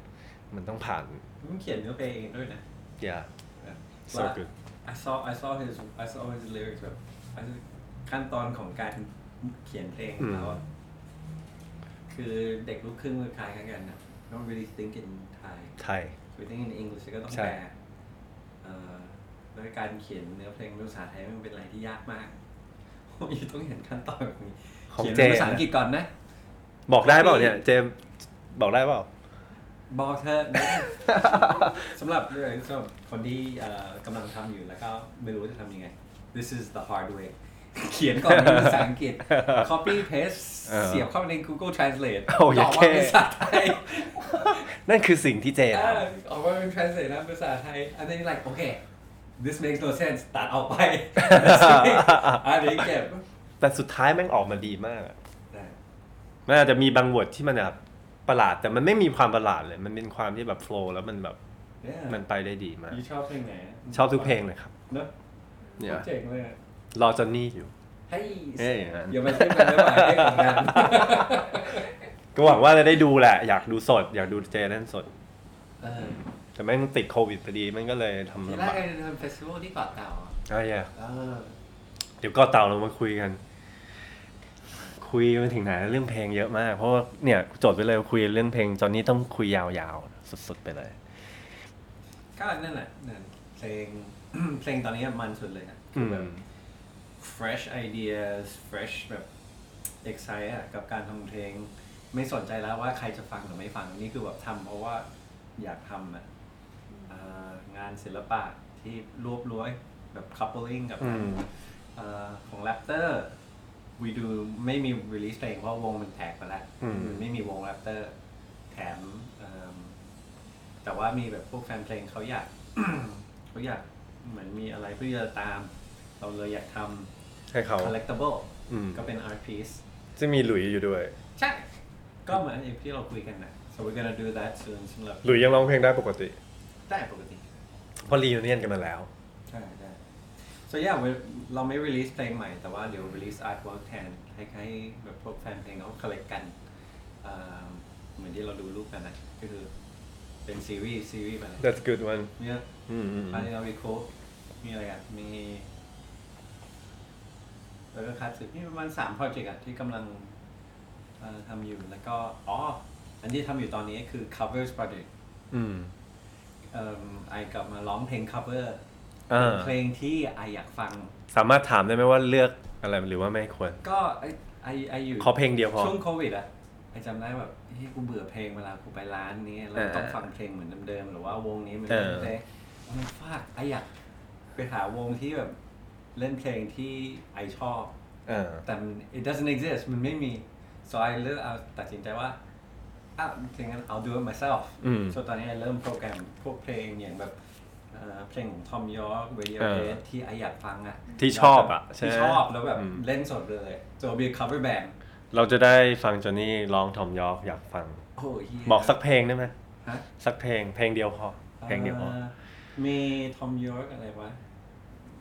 มันต้องผ่านมันเขียนเนื้อเพลงเองด้วยนะอย่าเออ so good I saw I saw his I saw his lyrics แบบขั้นตอนของการเขียนเพลงของเขาอะคือเด็กลูกครึ่งมันคล้ายกันนะ don't really think in Thai ไทย we think in English ก็ต้องใช่แปลเอ่อ แล้วการเขียนเนื้อเพลงเป็นภาษาไทยมันเป็นอะไรที่ยากมากโอ้ยต้องเห็นขั้นตอนแบบนี้ของเขียนเจเป็นภาษาอังกฤษก่อนนะ บอกได้เปล่าเนี่ย เจมส์บอกได้เปล่าบอกเธอะสำหรับเรื่องสำหรับคนที่เอ่อกำลังทำอยู่แล้วก็ไม่รู้ว่าจะทำยังไง this is the hard way เขียนก่อนเป็นภาษาอังกฤษ copy paste เออเสียบเข้าไปใน Google Translate โอ้ยออกแค่มาเป็นภาษาไทย นั่นคือสิ่งที่เจเอทอออกมาเป็น translate นะภาษาไทย and then you're like okay this makes no sense ตัดออกไป อันนี้เก็บแต่สุดท้ายแม่งออกมาดีมากอะได้มันอาจจะมีบาง word ที่มันแบบประหลาดแต่มันไม่มีความประหลาดเลย มันเป็นความที่แบบ flow แล้วมันแบบ Yeah มันไปได้ดีมาก you ชอบเพลงไหน ชอบทุกเพลงเลยครับเนอะเนี่ยเจ๋งเลยอะรอจอนนี่อยู่เฮ้ยเอ้ยอย่างนั้นอย่ามาเทียบกันได้ไหมให้ของกันก็หวังว่าจะได้ดูแหละ อยากดูสด อยากดูเจเล่นสดเออ แต่แม่งติดโควิดพอดีมันก็เลยทำทีลำแรกบากไอ้ทำเฟสติวัลที่เกาะเต่าอะอะแย่เออเดี๋ยวก็เต่าเรามาคุยกัน คุยมาถึงไหนเรื่องเพลงเยอะมาก เพราะว่าเนี่ยจดไปเลยคุยเรื่องเพลงจอนนี้ต้องคุยยาวๆ สุดๆไปเลย ก็นั่นแหละนั่นเพลง เพลงตอนนี้มันสุดเลยอะคือือแบบม fresh ideas fresh แบบ excite อะกับการทำเพลง ไม่สนใจแล้วว่าใครจะฟังหรือไม่ฟังนี่คือแบบทำเพราะว่าอยากทำอะเอ่อ งานศิลปะที่รวบรวยแบบ coupling กับอืม เอ่อของ Raptor we do ไม่มี release เพลงเพราะวงมันแตกไปแล้วอืม มันไม่มีวงแรปเตอร์แถมเอิ่มแต่ว่ามีแบบพวกแฟนเพลงเขาอยาก เขาอยากเหมือนมีอะไรเพื่อจะตาม เราเลยอยากทให้เขาำ collectible อืม ก็เป็น art piece จะมีหลุยอยู่ด้วย ใช่ ก็เหมือนอย่างที่เราคุยกันนะ so we're gonna do that soon สำหรับ หลุยยังร้องเพลงได้ปกติ ได้ปกติเพราะรียูเนียนกันมาแล้ว ใช่ได้ so yeah we- เราไม่ release เพลงใหม่แต่ว่าเดี๋ยว release artwork แทนให้ให้แบบพวกแฟนเพลงเขา collect กันอ่าเหมือนที่เราดูรูปกันนะก็คือเป็นซีรีส์ซีรีส์ไปเลย that's good one เนี่ยอืมอืมอันนี้เรามีโค้ดมีอะไรกันมี แล้วก็คัดสึมีประมาณสามโปรเจกต์อะที่กำลังเอ่อทำอยู่แล้วก็ อ๋อ อันที่ทำอยู่ตอนนี้คือ covers project อืม เอ่อไอกลับมาร้องเพลง cover อ่าเป็นเพลงที่ไออยากฟัง สามารถถามได้ไหมว่าเลือกอะไรหรือว่าไม่ควร ก็ไอไอไออยู่ขอเพลงเดียวพอ ช่วงโควิดอะไอจำได้แบบเฮ้ยกูเบื่อเพลงเวลากูไปร้านนี้แล้วต้องเออฟังเพลงเหมือนเดิมๆหรือว่าวงนี้มันเอเล่อนเพลงมันฟากไออยากไปหาวงที่แบบเล่นเพลงที่ไอชอบอ่าแต่มัน it doesn't exist มันไม่มี so I เลือกเอาตัดสินใจว่า อ้าวถ้างั้น I'll do it myself อืม so ตอนนี้ไอเริ่มโปรแกรมพวกเพลงอย่างแบบเอ่อเพลงของทอมยอร์กเ a ี o เอเ e อที่ไออยากฟังอะที่ชอบอะใช่ไหมที่ชอบแล้วแบบอืม เล่นสดเลย so it'll be a cover band เราจะได้ฟังจอห์นนี่ร้องทอมยอร์กอยากฟัง โอ้ยเหี้ยบอกสักเพลงได้ไหมฮะสักเพลงเพลงเดียวพอเพลงเดียวพออ่ามีทอมยอร์กอะไรวะ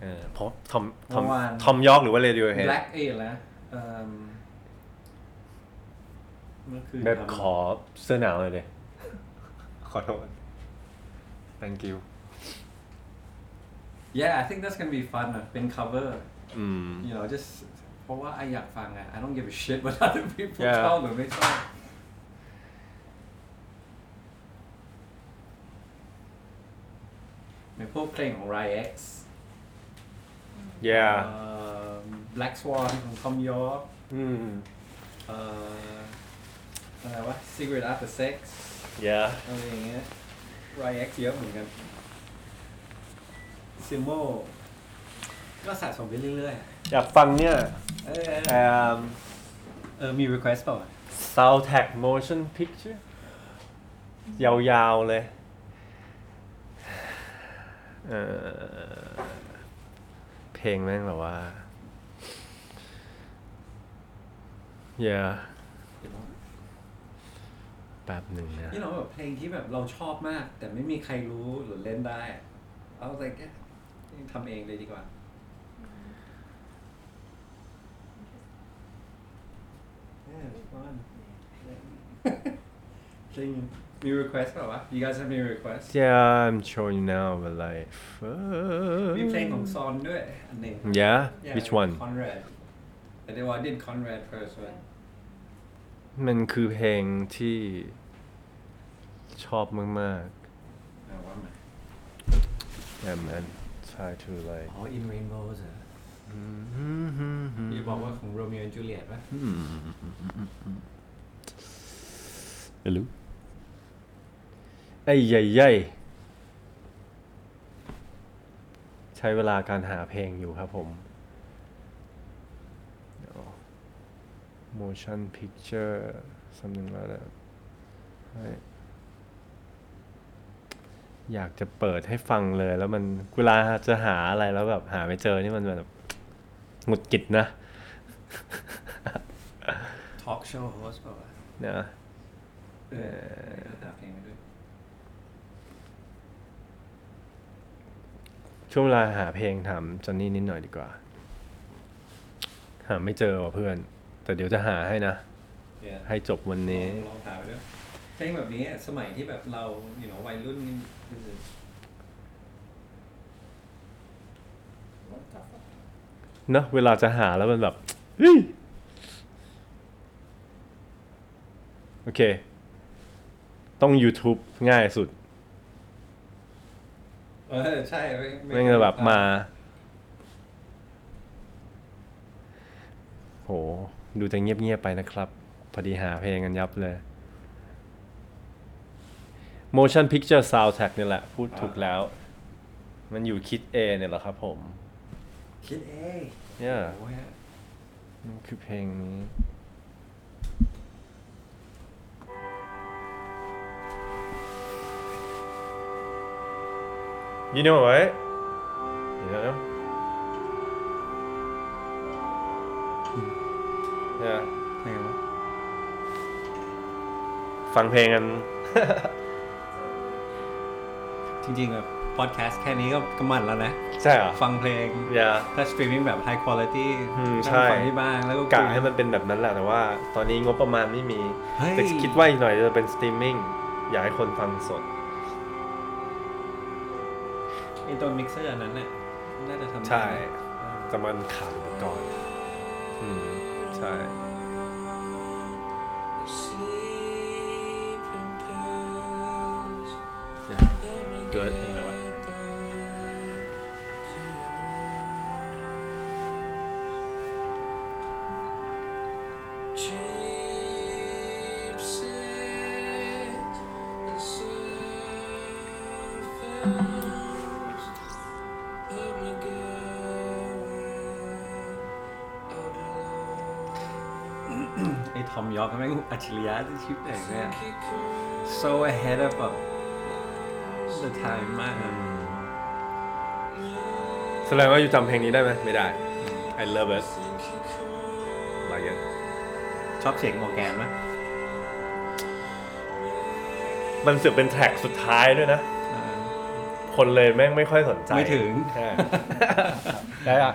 เออเพราะทอมทอมเมื่อวาน ทอมยอร์กหรือว่าเรดิโอเฮด Black เอแล้วเอิ่ม เมื่อคืนแบบทำขอเสื้อหนาวเลยเดยขอโทษ thank you yeah I think that's gonna be fun อะเป็น cover อืม you know just เพราะว่าไออยากฟังอะ I don't give a shit what other people Yeah. ชอบหรือไม่ชอบ ในพวกเพลงของ Ryex yeah เอ่อ Black Swan ของ Tom York อืม เอ่อ อะไรวะ Secret After Sex yeah อะไรอย่างเงี้ย Ryex เยอะเหมือนกัน Simo ก็สะสมไปเรื่อยอยากฟังเนี่ยๆ เออเอ่อเออมี request เปล่าอะ soundtrack motion picture ยาวๆเลยเออเพลงแม่งแบบว่า yeah แป๊บหนึ่งนะนี่เราแบบเพลงที่แบบเราชอบมาก แต่ไม่มีใครรู้หรือเล่นได้อะเอาแต่แค่ทำเองเลยดีกว่า Yeah, it's fun. จริงมี request เปล่าวะ You guys have any request yeah I'm showing now but like มีเพลงของซอนด้วยอันหนึ่ง yeah Yeah, which one Conrad แต่เดี๋ยวว่า did Conrad first one มันคือเพลงที่ชอบมากเอาว่ามาๆ yeah man try to like อ๋อ In Rainbows เหรอที่บอกว่าของ Romeo and Juliet ป่ะไม่รู้ไอ้ใหญ่ๆใช้เวลาการหาเพลงอยู่ครับผมเดี๋ยว motion picture something like that ให้อยากจะเปิดให้ฟังเลยแล้วมันเวลาจะหาอะไรแล้วแบบหาไม่เจอนี่มันแบบหงุดหงิดนะ Talk show host เปล่าวะนะเออหาเพลงไปด้วย ช่วงเวลาหาเพลงถามจอนนี่นิดหน่อยดีกว่า หาไม่เจอว่ะเพื่อน แต่เดี๋ยวจะหาให้นะ Yeah ให้จบวันนี้ลองลองหาไปด้วยเพลงแบบนี้สมัยที่แบบเราอยู่เนาะวัยรุ่นนี่คือเนอะเวลาจะหาแล้วมันแบบเฮ้ยโอเค ต้อง YouTube ง่ายสุดเออใช่ไม่ไม่งั้นแบบมา โห ดูจะเงียบๆไปนะครับ พอดีหาเพลงกันยับเลย motion picture soundtrack นี่แหละ พูดถูกแล้ว มันอยู่คิด A เนี่ยแหละครับผม คิดเองเนี่ย โอ้ยมันคือเพลงนี้ You know what? You know? Yeah. ใช่ไหมฟังเพลงกัน จริงๆแบบพอดแคสต์แค่นี้ก็กำมันแล้วนะ ใช่เหรอฟังเพลง อย่า ถ้าสตรีมมิ่งแบบ high quality อืมนั่งใช่ ฟังที่บ้านแล้วก็กะคุยให้มันเป็นแบบนั้นแหละแต่ว่า ตอนนี้งบประมาณไม่มี เฮ้ยแต่คิดว่าอีกหน่อยจะเป็นสตรีมมิ่งอยากให้คนฟังสด ไอตัวมิกเซอร์อันนั้นเนี่ยน่าจะทำได้ใช่เออแต่มันขาดอุปกรณ์อืม ใอัจฉริยะที่ชิปไหนเนี่ย so ahead of the time มากอะแสดงว่าอยู่จำเพลงนี้ได้ไหมไม่ได้ I love it อะไรเงี้ยชอบเสียงออแกนไหมมันเสือกเป็นแทร็กสุดท้ายด้วยนะ คนเลยแม่งไม่ค่อยสนใจ ไม่ถึงใช่ได้อะ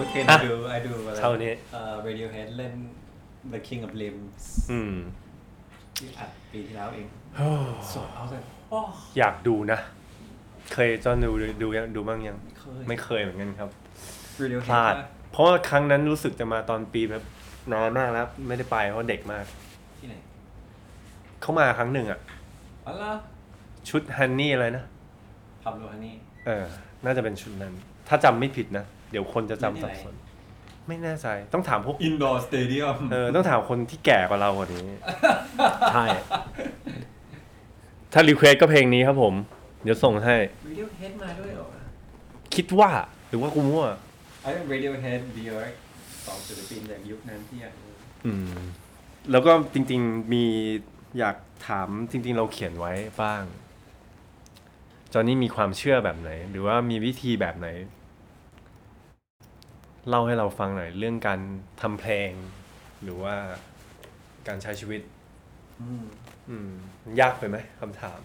เมื่อคืนอะดูไอดูอะไรเท่านี้ เอ่อ Radiohead เล่น The King of Limbs อืมที่อัดปีที่แล้วเองสดเอาเลยโอ้อยากดูนะ เคยจอนดูดูยังดูบ้างยัง เคย ไม่เคยเหมือนกันครับ Radiohead พลาดปะเพราะว่าครั้งนั้นรู้สึกจะมาตอนปีแบบนานมากแล้ว ไม่ได้ไปเพราะเด็กมาก ที่ไหนเขามาครั้งหนึ่งอะอ๋อเหรอชุดฮันนี่อะไรนะPablo Honey เออ น่าจะเป็นชุดนั้น ถ้าจำไม่ผิดนะ เดี๋ยวคนจะจำสับสน ไม่แน่ใจต้องถามพวก Indoor Stadium เออต้องถามคนที่แก่กว่าเรากว่านี้ ใช่ ถ้า request ก็เพลงนี้ครับผม เดี๋ยวส่งให้ Radiohead มาด้วยเหรอ คิดว่าหรือว่ากูมั่ว ไอ้ Radiohead Björk สองศิลปินจากยุคนั้นที่อยากรู้อืม แล้วก็จริง ๆมีอยากถามจริง ๆ เราเขียนไว้บ้าง จอนนี่มีความเชื่อแบบไหน หรือว่ามีวิธีแบบไหน เล่าให้เราฟังหน่อยเรื่องการทำเพลง หรือว่าการใช้ชีวิต อืมอืมยากไปไหมคำถาม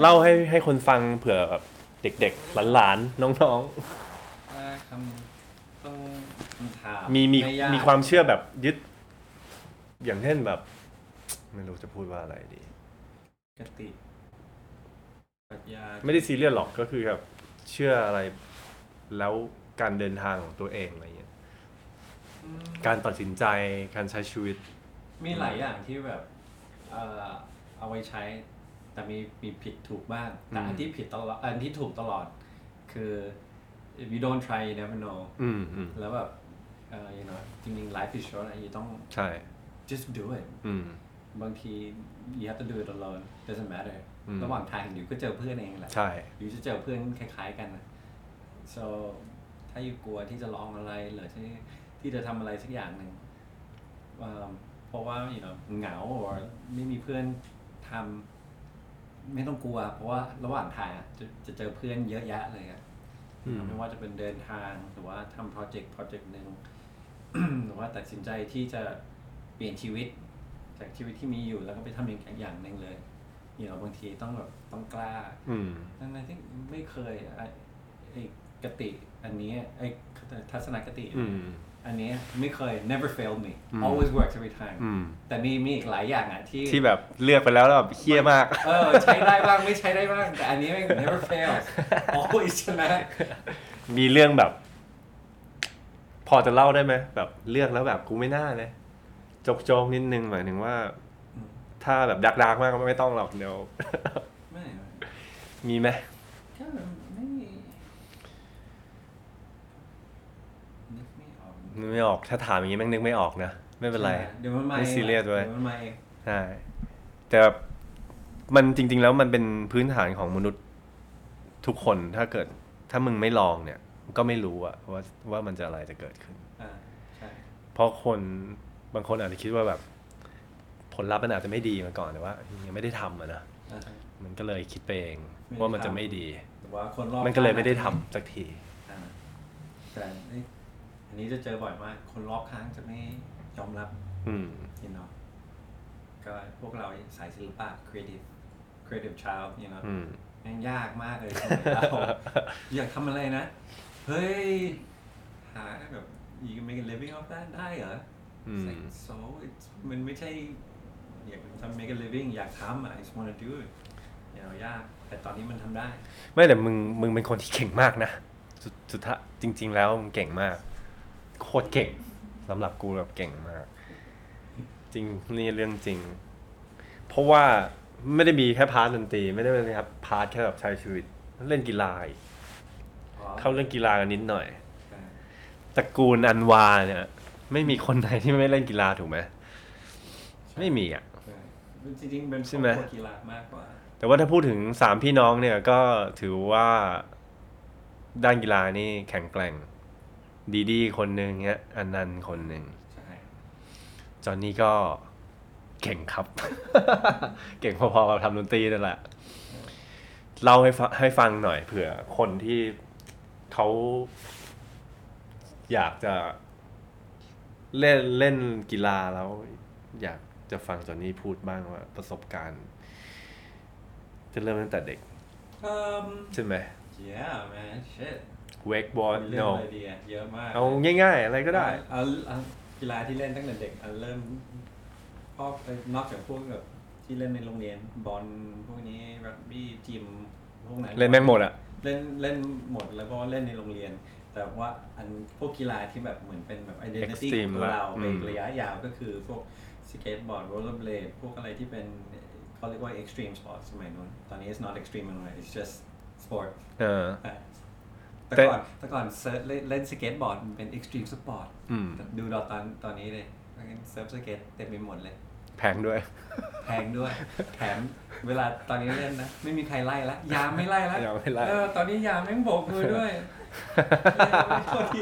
เล่าให้ให้คนฟังเผื่อแบบเด็กๆหลานๆน้องถ้าคำต้องคำถามๆ มีมีไยกมีความเชื่อแบบยึด อย่างเช่นแบบ ไม่รู้จะพูดว่าอะไรดี กติปรัชญาไม่ได้ซีเรียสหรอกก็คือแบบเชื่ออะไรแล้ว การเดินทางของตัวเองอะไรเงี้ยอืมการตัดสินใจการใช้ชีวิต มีหลายอย่างที่แบบเอ่อเอาไว้ใช้ แต่มีมีผิดถูกบ้าง แต่อันอืม ที่ผิดตลอดอันที่ถูกตลอดคือ if you don't try you never know อืมอืมแล้วแบบเอ่อ you know จริงๆ life is short อะ you ต้อง ใช่ just do it อืม บางที you have to do it alone doesn't matter อืม ระหว่างทางอยู่ก็เจอเพื่อนเองแหละ ใช่ อยู่จะเจอเพื่อนคล้าย ๆ กันนะ so ถ้าอยู่กลัวที่จะลองอะไรหรือที่ที่จะทำอะไรสักอย่างหนึ่งเอิ่มเพราะว่า you know เหงาหรือไม่มีเพื่อนทำไม่ต้องกลัว เพราะว่าระหว่างทางอะจะจะเจอเพื่อนเยอะแยะเลยอะ อืม ไม่ว่าจะเป็นเดินทางหรือว่าทำโปรเจกต์โปรเจกต์หนึ่ง หรือว่าตัดสินใจที่จะเปลี่ยนชีวิต จากชีวิตที่มีอยู่แล้วก็ไปทำอย่างอย่างหนึ่งเลย you know บางทีต้องแบบต้องกล้าอืม นั่นที่ไม่เคยไอ้ไอ้กติ อันนี้ไอ้ทัศนคติอืมอันนี้ไม่เคย never failed me อืม always works every time อืมแต่มีมีอีกหลายอย่างอะที่ที่แบบเลือกไปแล้วแล้วแบบเฮี้ยมาก เออ ใช้ได้บ้างไม่ใช้ได้บ้าง แต่อันนี้ไม่ never fails always ชนะมีเรื่องแบบ พอจะเล่าได้ไหมแบบเลือกแล้วแบบกูไม่น่าเลยจกโจกๆนิดนึงหมายถึงว่าอืมถ้าแบบดักดักๆมากก็ไม่ต้องหรอกเดี๋ยวไม่มีไหม ก็ไม่นึก ไม่ออกนึกไม่ออกถ้าถามอย่างนี้แม่งนึกไม่ออกนะ ไม่เป็นไร เดี๋ยวมันมาไม่องซีเรียสเว้ย ดี๋วมันมาเองใช่แต่แบบมันจริง ๆ แล้วมันเป็นพื้นฐานของมนุษย์ทุกคนถ้าเกิด ถ้ามึงไม่ลองเนี่ย ก็ไม่รู้อะว่าว่ามันจะอะไรจะเกิดขึ้น อ่าใช่เพราะคนบางคนอาจจะคิดว่าแบบ ผลลัพธ์มันอาจจะไม่ดีมาก่อนแต่ว่ายังไม่ได้ทำอะนะ อ่าฮะมันก็เลยคิดไปเองไม่ได้ว่ามันจะทำไม่ดี หรือว่าคนรอบมันก็เลยไม่ได้ข้างทำสักที อ่าแต่เอ้ยอันนี้จะเจอบ่อยมาก คนรอบข้างจะไม่ยอมรับอืม you know ก็พวกเราสายศิลปะ creative creative child you know อืมแม่งยากมากเลยสมัยเราอยากทำอะไรนะ เฮ้ย หาแบบ you can make a living off that ได้เหรอ อืม It's like, so it's มันไม่ใช่อยากทำ make a living อยากทำอะ I just wanna do it you know ยาก แต่ตอนนี้มันทำได้ ไม่แต่มึงมึงเป็นคนที่เก่งมากนะ สุดสุดท้ายจริง ๆ แล้วมึงเก่งมาก โคตรเก่งสำหรับกูแบบเก่งมาก จริงนี่เรื่องจริง เพราะว่าไม่ได้มีแค่ part ดนตรีไม่ได้เป็นครับ part แค่แบบใช้ชีวิตเล่นกีฬาอีกเข้าเรื่องกีฬากันนิดหน่อยใช่ตระกูลอันวาเนี่ย ไม่มีคนไหนที่ไม่เล่นกีฬาถูกไหมไม่มีอะใช่จริงๆเป็นใช่ไหมครอบครัวกีฬามากกว่า แต่ว่าถ้าพูดถึงสามพี่น้องเนี่ยก็ถือว่าด้านกีฬานี่แข็งแกร่ง ดีดีคนหนึ่งเนี้ยอันนันต์คนหนึ่งใช่จอห์นนี่ก็เก่งครับ เก่งพอๆกับทำดนตรีนั่นแหละเล่าให้ฟังให้ฟังหน่อยเผื่อคนที่เขาอยากจะเล่นเล่นกีฬาแล้ว อยากจะฟังจอห์นนี่พูดบ้างว่า ประสบการณ์ จะเริ่มตั้งแต่เด็กอืมใช่ไหม yeah man shit เวกบอลเล่นโนอะไรดีอะเยอะมากเอาง่ายๆ อะไรก็ได้ เอาเอากีฬาที่เล่นตั้งแต่เด็กเอาเริ่มพอกนอกจากพวกแบบที่เล่นในโรงเรียนบอลพวกนี้รักบี้จิมพวกนั้นเล่นแม่งหมดอะ เล่นเล่นหมดแล้วก็เล่นในโรงเรียน แต่ว่าอันพวกกีฬาที่แบบเหมือนเป็นแบบ identity Extreme ของเราละเป็นอืมระยะยาวก็คือพวกสเก็ตบอร์ดโรลเลอร์เบลดพวกอะไรที่เป็นเขาเรียกว่า extreme sport สมัยนู้นตอนนี้ it's not extreme anymore it's just sport เออ อะ แต่แต่ก่อนแต่ก่อนเซิร์ฟเล่นเล่นสเก็ตบอร์ดมันเป็น extreme sport อืมดูดอตอนตอนนี้เลยเซิร์ฟสเก็ตเต็มไปหมดเลย แพงด้วย แพงด้วย แถมเวลาตอนนี้เล่นนะ ไม่มีใครไล่ละยามไม่ไล่ละยามไม่ไล่เออตอนนี้ยามแม่งโบกมือด้วยเล่นไม่โทษที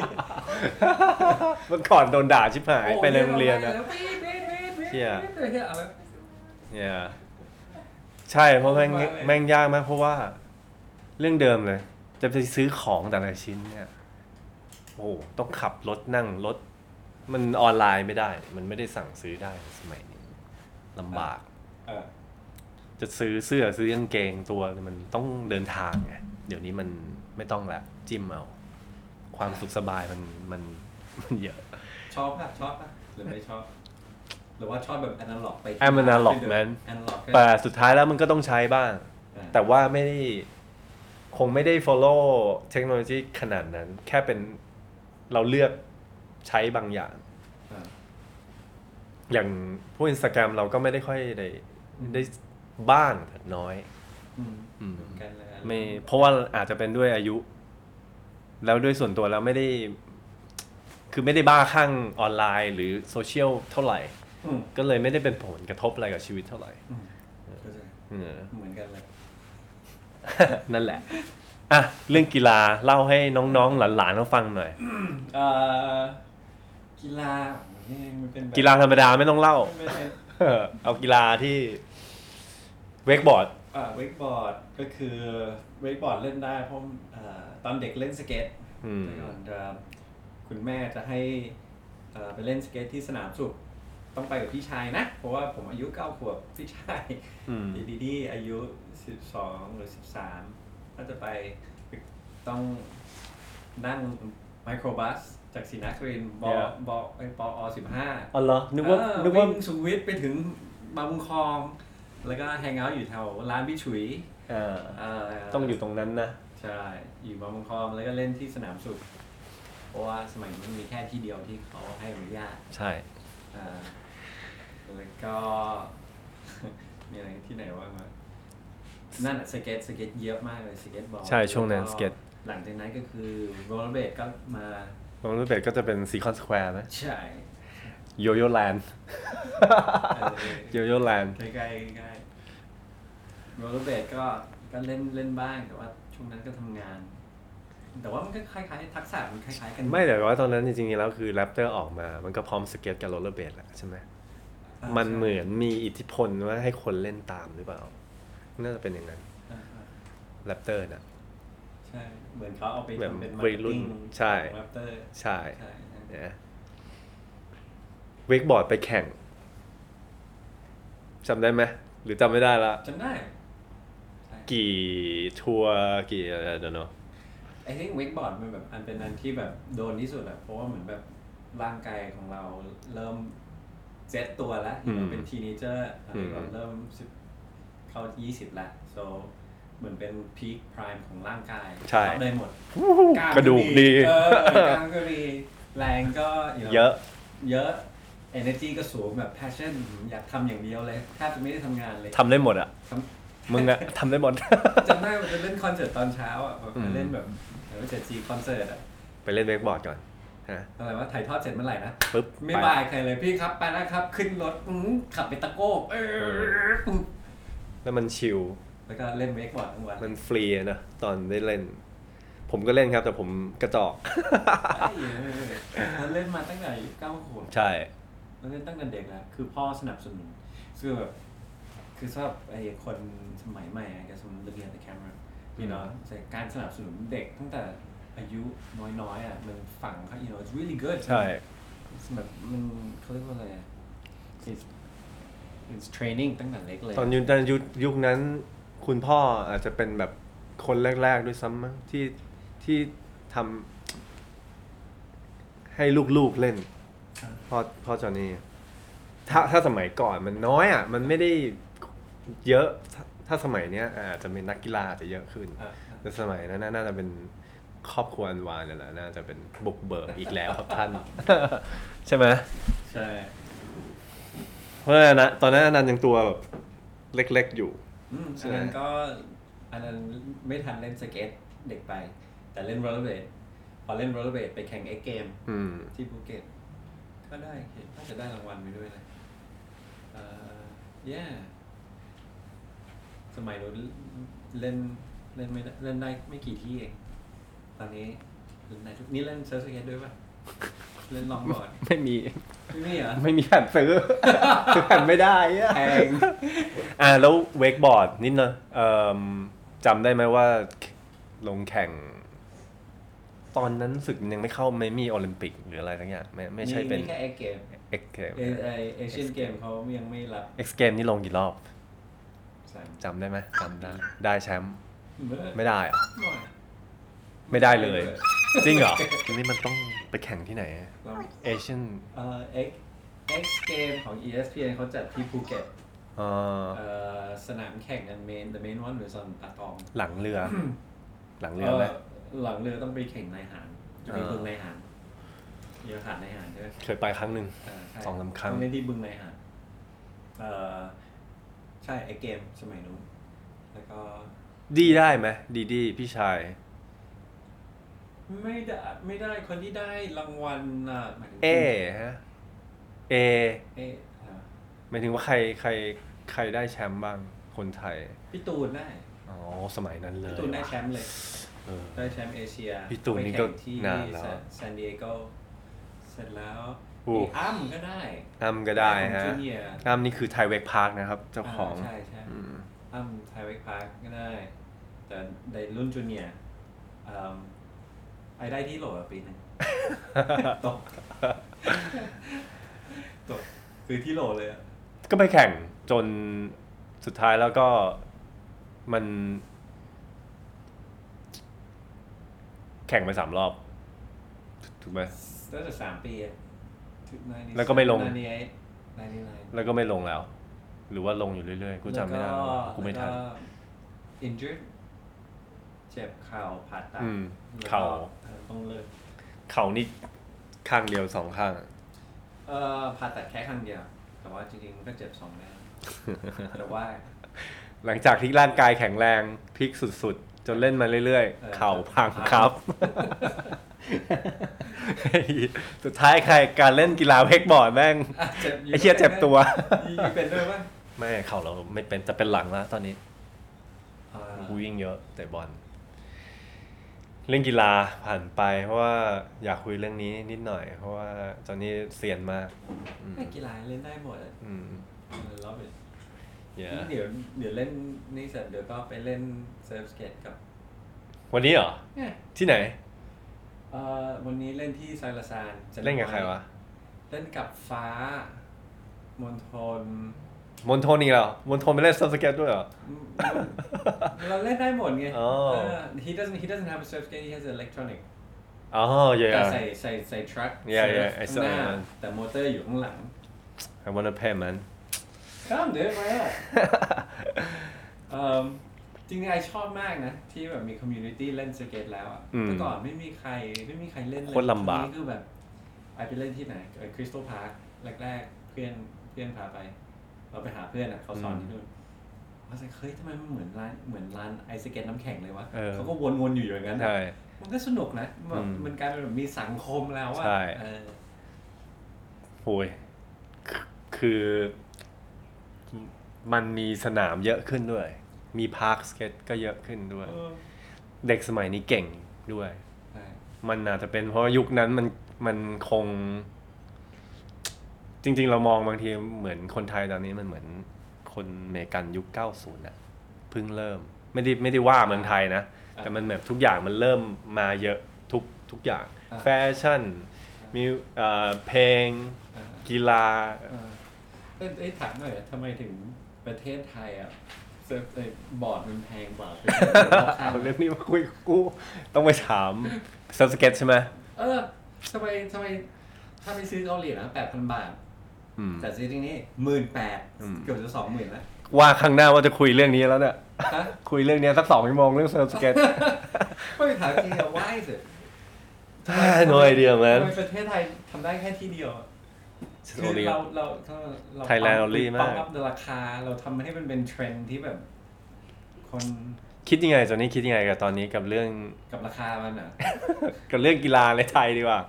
เมื่อก่อนโดนด่าชิบหายโอ้ไปในโรงเรียนนะแล้วปี๊ดปี๊ดปี๊ดปี๊ดเหี้ยปี๊ดเหี้ยอะไรเนี่ยใช่เพราะแม่งว่าเลยแม่งยากมากเพราะว่า เรื่องเดิมเลย จะไปซื้อของแต่ละชิ้นเนี่ยโอ้โหต้องขับรถนั่งรถ มันออนไลน์ไม่ได้ มันไม่ได้สั่งซื้อได้สมัยนี้ลำบาก เออจะซื้อเสื้อซื้อกางเกงตัวมันต้องเดินทางไงเดี๋ยวนี้มันไม่ต้องละจิ้มเอา ความสุขสบายมันมันมันเยอะ ชอบป่ะชอบป่ะหรือไม่ชอบหรือว่าชอบแบบอนาล็อกไป I'm analog man อนาล็อกแต่สุดท้ายแล้วมันก็ต้องใช้บ้าง แต่ว่าไม่ได้ คงไม่ได้ follow เทคโนโลยีขนาดนั้น แค่เป็นเราเลือกใช้บางอย่าง อย่างพวกอินสตาแกรมเราก็ไม่ได้ค่อยได้ได้บ้างแต่น้อยอืมอืมเหมือนกันเลยไม่เพราะว่าอาจจะเป็นด้วยอายุ แล้วด้วยส่วนตัวแล้วไม่ได้ คือไม่ได้บ้าข้างออนไลน์ หรือโซเชียลเท่าไหร่อืมก็เลยไม่ได้เป็นผลกระทบอะไรกับชีวิตเท่าไหร่อืมเข้าใจเออเหมือนกันเลย นั่นแหละอะเรื่องกีฬาเล่าให้น้องๆหลานๆเขาฟังหน่อย เอ่อกีฬานี่มันเป็นแบบกีฬาธรรมดาไม่ต้องเล่า ไม่ใช่เอากีฬาที่ wakeboard อ่า wakeboard ก็คือ wakeboard เล่นได้เพราะอ่าตอนเด็กเล่นสเก็ตอืม แต่ก่อนจะคุณแม่จะให้เอ่อไปเล่นสเก็ตที่สนามสุขต้องไปกับพี่ชายนะ เพราะว่าผมอายุเก้าขวบพี่ชายอืมดีดีดีอายุ สิบสองหรือสิบสามก็จะไปต้องนั่งไมโครบัส จากศรีนครินทร์บอ Yeah. บอไปปอสิบห้าอ๋อเหรอ นึกว่าเออนึกว่าวิ่งสุขุมวิทไปถึงบางบุงคลอง แล้วก็แฮงเอาท์อยู่แถวร้านพี่ฉุยเออเอ่อต้องอยู่ตรงนั้นนะ ใช่ อยู่บางบุงคลองแล้วก็เล่นที่สนามสุข เพราะว่าสมัยนี้มันมีแค่ที่เดียวที่เขาให้อนุญาต ใช่ อ่าแล้วก็ มีอะไรที่ไหนว่างมานั่นอะสเก็ตสเก็ตเยอะมากเลยสเก็ตบอร์ดใช่ช่วงนั้นสเก็ต หลังจากนั้นก็คือโรลเลอร์เบลดก็มาตรงนู้นเป็ดก็จะเป็นซีคอนสแควร์ไหมใช่โยโย่แลนด์เออโยโย่แลนด์ใกล้ๆใกล้โรลเลอร์เบลดก็ก็เล่นเล่นบ้างแต่ว่าช่วงนั้นก็ทำงาน แต่ว่ามันก็คล้ายๆทักษะมันคล้ายๆกัน ไม่แต่ว่าตอนนั้นจริงๆแล้วคือแรปเตอร์ออกมา มันก็พร้อมสเก็ตกับโรลเลอร์เบลดแหละใช่ไหมอ่ามันใช่เหมือนมีอิทธิพลว่าให้คนเล่นตามหรือเปล่า น่าจะเป็นอย่างนั้นอ่าอ่าแรปเตอร์นะ ใช่ เหมือนเขาเอาไปแบบทำเป็นวัยรุ่นใช่ แรปเตอร์ใช่ใช่ใช่นะ wakeboard ไปแข่งจำได้ไหมหรือจำไม่ได้ละ จำได้ใช่ กี่ทัวร์กี่เดี๋ยวเนาะไอ้ที่ wakeboard มันแบบอันเป็นอันที่แบบโดนที่สุดอะเพราะว่าเหมือนแบบร่างกายของเราเริ่มเซ็ตตัวแล้วอืมเป็น teenager อะไรอืมก็เริ่มสิบ เข้ายี่สิบแล้ว so เหมือนเป็น peak prime ของร่างกายใช่รับได้หมดกระดูกดี เออกล้ามก็ดีแรงก็ you know เยอะ เยอะ energy ก็สูงแบบ passion อยากทำอย่างเดียวเลยแทบจะไม่ได้ทำงานเลยทำได้หมดอะทำ มึงอะทำได้หมด จำได้ว่าจะเล่นคอนเสิร์ตตอนเช้าอะแบบอืมเล่นแบบเดี๋ยวเจ็ดจีคอนเสิร์ตอะไปเล่น wakeboard ก่อนฮะอะไรว่าถ่ายทอดเสร็จเมื่อไหร่นะปุ๊บไม่ไป bye ใครเลยพี่ครับ ไปนะครับ ขึ้นรถอื้อขับไป Taco เออ แล้วมันชิลแล้วก็เล่น wakeboard ทั้งวันมันฟรีอะนะตอนได้เล่น ผมก็เล่นครับ แต่ผมกระจอกไอ้เหี้ยแล้วเล่นมาตั้งแต่อายุเก้าขวบใช่แล้วเล่นตั้งแต่เด็กแล้วคือพ่อสนับสนุนคือแบบคือสำหรับไอ้คนสมัยใหม่อะแกสม looking at the camera you know แต่การสนับสนุนเด็กตั้งแต่อายุน้อยๆอะมันฝังเขา you know it's really good ใช่แบบมันเขาเรียกว่าอะไรอะ it's it's training ตั้งแต่เล็กเลย ตอนยุคนั้นยุคยุคนั้น คุณพ่ออาจจะเป็นแบบคนแรก ๆ ด้วยซ้ำมั้งที่ที่ทำให้ลูกๆเล่นพ่อพ่อจอห์นนี่ถ้าถ้าสมัยก่อนมันน้อยอะ มันไม่ได้เยอะถ้าถ้าสมัยเนี้ยอาจจะเป็นนักกีฬาอาจจะเยอะขึ้น อะแต่สมัยนั้นน่าน่าจะเป็นครอบครัวอันวานเนี่ยแหละน่าจะเป็นบุกเบิกอีกแล้วครับท่าน ใช่ไหม ใช่เพ ราะฉะนั้นนะตอนนั้นอนันต์ยังตัวแบบเล็กๆอยู่ อืมใช่ อันนั้นก็อันนั้นไม่ทันเล่นสเก็ตเด็กไป แต่เล่นโรลเลอร์เบดพอเล่นโรลเลอร์เบดไปแข่ง X Game อืม ที่ภูเก็ต ก็ได้เห็นน่าจะได้รางวัลไปด้วยเลยเอ่อ yeah สมัยนู้นเล่นเล่นไม่ได้เล่นได้ไม่กี่ที่เอง ตอนนี้เล่นได้ทุกนี่เล่น surf skate ด้วยป่ะ เล่น longboard ไม่มี ไม่มีเหรอ ไม่มีแผ่นซื้อ ซื้อแผ่นไม่ได้อะแพงอ่าแล้ว wakeboard นิดเนอะเอิ่มจำได้ไหมว่าลงแข่ง ตอนนั้นรู้สึกยังไม่เข้าไม่มีโอลิมปิกหรืออะไรทั้งอย่างไม่ไม่ใช่เป็นมีแค่เอ็กเกมเอ็กเกมเอไอเอเชียนเกมเขายังไม่รับเอ็กเกมนี่ลงกี่รอบสามจำได้ไหมจำได้ได้แชมป์เมื่อไม่ได้อะหน่อยไม่ได้เลย จริงเหรอทีนี้มันต้องไปแข่งที่ไหนเราเอเชียนเอ่อ X X เกมของ ESPN เขาจัดที่ภูเก็ตเอ่อเอ่อสนามแข่งกันเมน the main one หรือซอนปาตอง หลังเรือ หลังเรือไหมหลังเรือต้องไปแข่งนายหารจะมีอ่าบึงนายหารมีอาหารนายหารใช่ไหมเคยไปครั้งหนึ่งาใช่สองสามครั้งต้องเล่นที่บึงนายหารเอ่อใช่ไอเกมสมัยนู้นแล้วก็ดีได้ไหมดีดีพี่ชาย ไม่ได้ไม่ได้คนที่ได้รางวัลอะหมายถึงเอฮะเอเอเหรอหมายถึงว่าใครใครใครได้แชมป์บ้างคนไทยพี่ตูนได้อ๋อสมัยนั้นเลยพี่ตูนได้แชมป์เลย เออ ได้แชมป์เอเชียพี่ตูนนี่ก็ไปแข่งที่นานแล้ว ซานดิเอโกเสร็จแล้วโอ้มีอ้ำก็ได้อ้ำก็ได้ฮะของ Junior อ้ำนี่คือ Thai Wake Park นะครับ เจ้าของใช่ใช่อืมอ้ำ Thai Wake Park ก็ได้ แต่ในรุ่น junior อืม I ได้ที่โหลอะปีหนึ่งตกตกคือที่โหลเลยอะก็ไปแข่งจนสุดท้ายแล้วก็มัน แข่งไปสามรอบ ถูกไหมตั้งแต่สามปีอะถึง90แล้วก็ไม่ลง98 99แล้วก็ไม่ลงแล้ว หรือว่าลงอยู่เรื่อยๆ กูจำไม่ได้แล้วว่ากูไม่ทันแล้วก็ injured เจ็บเข่าผ่าตัดอืมแล้วก็เข่าออ ต้องเลิกเขานี่ข้างเดียวสองข้างอะเอ่อผ่าตัดแค่ครั้งเดียว แต่ว่าจริงๆมันก็เจ็บสองแน่แต่ว่า หลังจากที่ร่างกายแข็งแรงพลิกสุดๆ จนเล่นมาเรื่อยเออ ๆ เข่าพังครับ สุดท้ายใครการเล่นกีฬาเวกบอร์ดแม่ง อะเจ็บไอ้เหี้ยเจ็บตัวยีเป็นด้วยป่ะไม่เข่าเราไม่เป็นจะเป็นหลังแล้วตอนนี้อ่าวิ่งเยอะแต่บอล เรื่องกีฬาผ่านไปเพราะว่าอยากคุยเรื่องนี้นิดหน่อย เพราะว่าตอนนี้เซียนมากอืมไม่กีฬาเล่นได้หมดอะอืมรอบเลย yeah เดี๋ยวเดี๋ยวเล่นนี่เสร็จเดี๋ยวก็ไปเล่นเซิร์ฟสเก็ตกับวันนี้เหรอ เนี่ยที่ไหน เอ่อวันนี้เล่นที่ไซลาซานเล่นกับใครวะ เล่นกับฟ้ามณฑล มณฑลอีกเหรอมณฑลไม่เล่นเซิร์ฟสเก็ตด้วยเหรอ เราเล่นได้หมดไงอ๋อเออ he doesn't he doesn't have a surf skate he has an electronic อ๋อ yeah แต่ใส่ใส่ใส่ทรัค Yeah, yeah, I ข้าง saw หน้า that. แต่มอเตอร์อยู่ข้างหลัง I wanna pay man ข้ามเดือดไปอะเอิ่มจริงๆไอชอบมากนะ ที่แบบมีคอมมูนิตี้เล่นสเก็ตแล้วอะอืมแต่ก่อนไม่มีใครไม่มีใครเล่นเลยโคตรลำบาก ทีนี้คือแบบI ไปเล่นที่ไหน Crystal Park แรกๆ เพื่อนเพื่อนพาไป เราไปหาเพื่อนอะเขาสอนที่นู่นว่าใเฮ้ยทำไมมันเหมือนร้านเหมือนร้าน ice skate น้ำแข็งเลยวะเออเขาก็วนๆอยู่อย่างนั้นอะใช่มันก็สนุกนะแบบอืมมันกลายเป็นแบบมีสังคมแล้วอะใช่เออโอ้ยคือคือ มันมีสนามเยอะขึ้นด้วย มี park skate ก็เยอะขึ้นด้วยเออเด็กสมัยนี้เก่งด้วยใช่มันอาจจะเป็นเพราะยุคนั้นมันมันคง จริง ๆ เรามองบางทีเหมือนคนไทยตอนนี้มันเหมือนคนอเมริกันยุค 90น่ะเพิ่งเริ่มไม่ได้ไม่ได้ว่าเมืองไทยนะ แต่มันแบบทุกอย่างมันเริ่มมาเยอะทุกทุกอย่าง แฟชั่นมีเอ่อเพลงอ่ากีฬาเออเอ้ยเอ้ยถามหน่อยทำไมถึงประเทศไทยอะ surf เอ้ยบอร์ดมันแพงกว่าประเทศอื่นรอบข้างเอาเรื่องนี้มาคุยกับกูต้องไปถาม surf skate ใช่ไหมเออทำไมทำไมถ้าไปซื้อเกาหลีนะแปดพันบาท อืม แต่ซื้อที่นี่หมื่นแปดอืม เกือบจะสองหมื่นแล้วว่าข้างหน้าว่าจะคุยเรื่องนี้แล้วเนี่ย ฮะคุยเรื่องนี้สักสองชั่วโมงเรื่อง surf skate ไม่ถามจริงอะว่ายสิ no idea man ทำไมประเทศไทยทำได้แค่ที่เดียวอะคือ Only เราเราเราเรา Thailand only มาก ปั๊มอัพราคาเราทำให้มันเป็นเทรนด์ที่แบบ คนคิดยังไงตอนนี้คิดยังไงกับตอนนี้กับเรื่อง กับราคามันอะ กับเรื่องกีฬาในไทยดีกว่า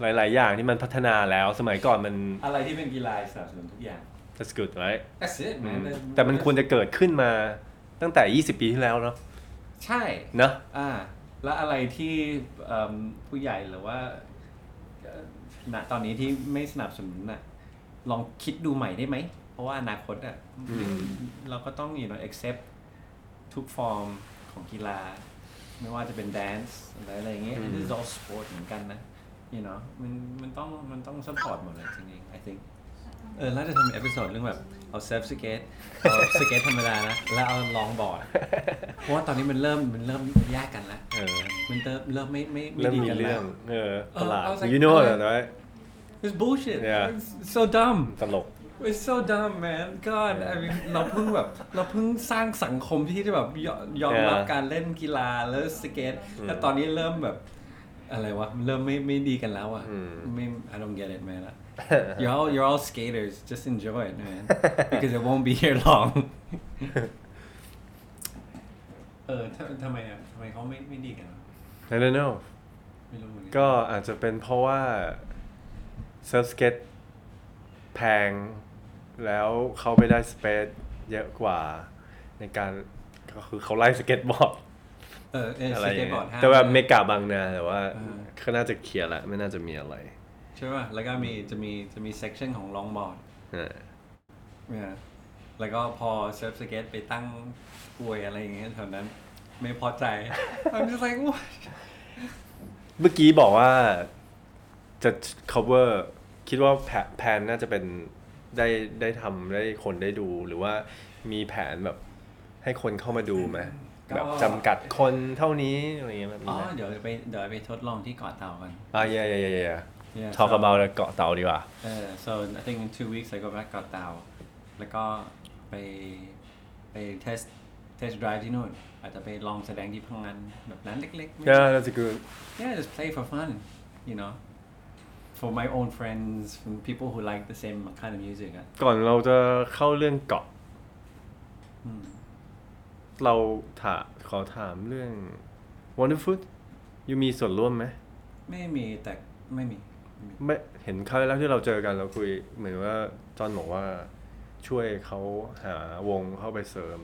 หลาย ๆ อย่างที่มันพัฒนาแล้วสมัยก่อนมัน อะไรที่เป็นกีฬาสนับสนุนทุกอย่าง that's good right That's it อื man มแต่มันควรจะเกิดขึ้นมาตั้งแต่ 20 ปีที่แล้วเนาะใช่เนอะอ่าแล้วอะไรที่เอิ่มผู้ใหญ่หรือว่าเอ่อณตอนนี้ที่ไม่สนับสนุนน่ะลองคิดดูใหม่ได้ไหม เพราะว่าอนาคตอะเราก็ต้อง you know accept ทุกฟอร์มของกีฬา ไม่ว่าจะเป็น dance อะไรอะไรอย่างเงี้ย this is all sport เหมือนกันนะ you know มันมันต้องมันต้อง support หมดเลยจริงๆ I think เออแล้วจะทำ episode เรื่องแบบเอา surf skate เอาสเก็ตธรรมดานะ แล้วเอา longboard เพราะว่าตอนนี้มันเริ่มมันเริ่มแยกกันแล้ว เออ มันเริ่มเริ่มไม่ไม่ไเริ่มดีมีกันเรื่แล้องว เออประหลาด เออ I was like, you know อะไร that right It's bullshit Yeah. It's so dumb ตลก It's so dumb man God I mean เราเพิ่งแบบ เราเพิ่งสร้างสังคมที่จะแบบยอยอมรับ Yeah. การเล่นกีฬาแล้วสเก็ตแล้วตอนนี้เริ่มแบบ อะไรวะมันเริ่มไม่ไม่ดีกันแล้วอะอืมไม่ I don't get it man you're all you're all skaters just enjoy it man because it won't be here long เออทำทำไมอะทำไมเขาไม่ไม่ดีกันวะ I don't know ไม่รู้เหมือนกันก็อาจจะเป็นเพราะว่า surf skate แพง แล้วเขาไปได้ space เยอะกว่า ในการก็คือเขาไล่สเก็ตบอร์ด เออเอออะไรอย่างเงี้บอร์ดยห้ามแต่ว่านะเมกาบางนาแต่ว่าอ่าเขาน่าจะเคลียร์แล้วไม่น่าจะมีอะไรใช่ป่ะแล้วก็มีจะมีจะมีเซ c ชั o นของลองบอร์ดอ่าเนี่ยแล้วก็พอ surf skate ไปตั้งกลวยอะไรอย่างเงี้ยแถวนั้น ไม่พอใจ I'm just like what เมื่อกี้บอกว่าจะ cover คิดว่าแผแผนน่าจะเป็นได้ได้ทำได้คนได้ดูหรือว่ามีแผนแบบให้คนเข้ามาดูไหมก็ แบบจำกัดคนเท่านี้อะไรเงี้ยแบบอ๋นี้อไหมเดี๋ยวไปเดี๋ยวไปทดลองที่เกาะเต่ากัน อ่าเย่เย่เย่เย่ Yeah, talk so- about เกาะเต่าดีกว่าเออ so I think in two weeks I go back เกาะเต่าแล้วก็ไปไป test test drive ที่นู่นอาจจะไปลองแสดงที่พังงานแบบนั้นเล็กๆไม่ yeah that's good Yeah, just play for fun, you know. For my own friends, from people who like the same kind of music. อะก่อนเราจะเข้าเรื่องเกาะอืม เราถาขอถามเรื่อง Wonderfood ยูมีส่วนร่วมไหมไม่มีแต่ไม่มี ไม่เห็นครั้งแรกที่เราเจอกันเราคุยเหมือนว่าจอห์นบอกว่าช่วยเขาหาวงเข้าไปเสริม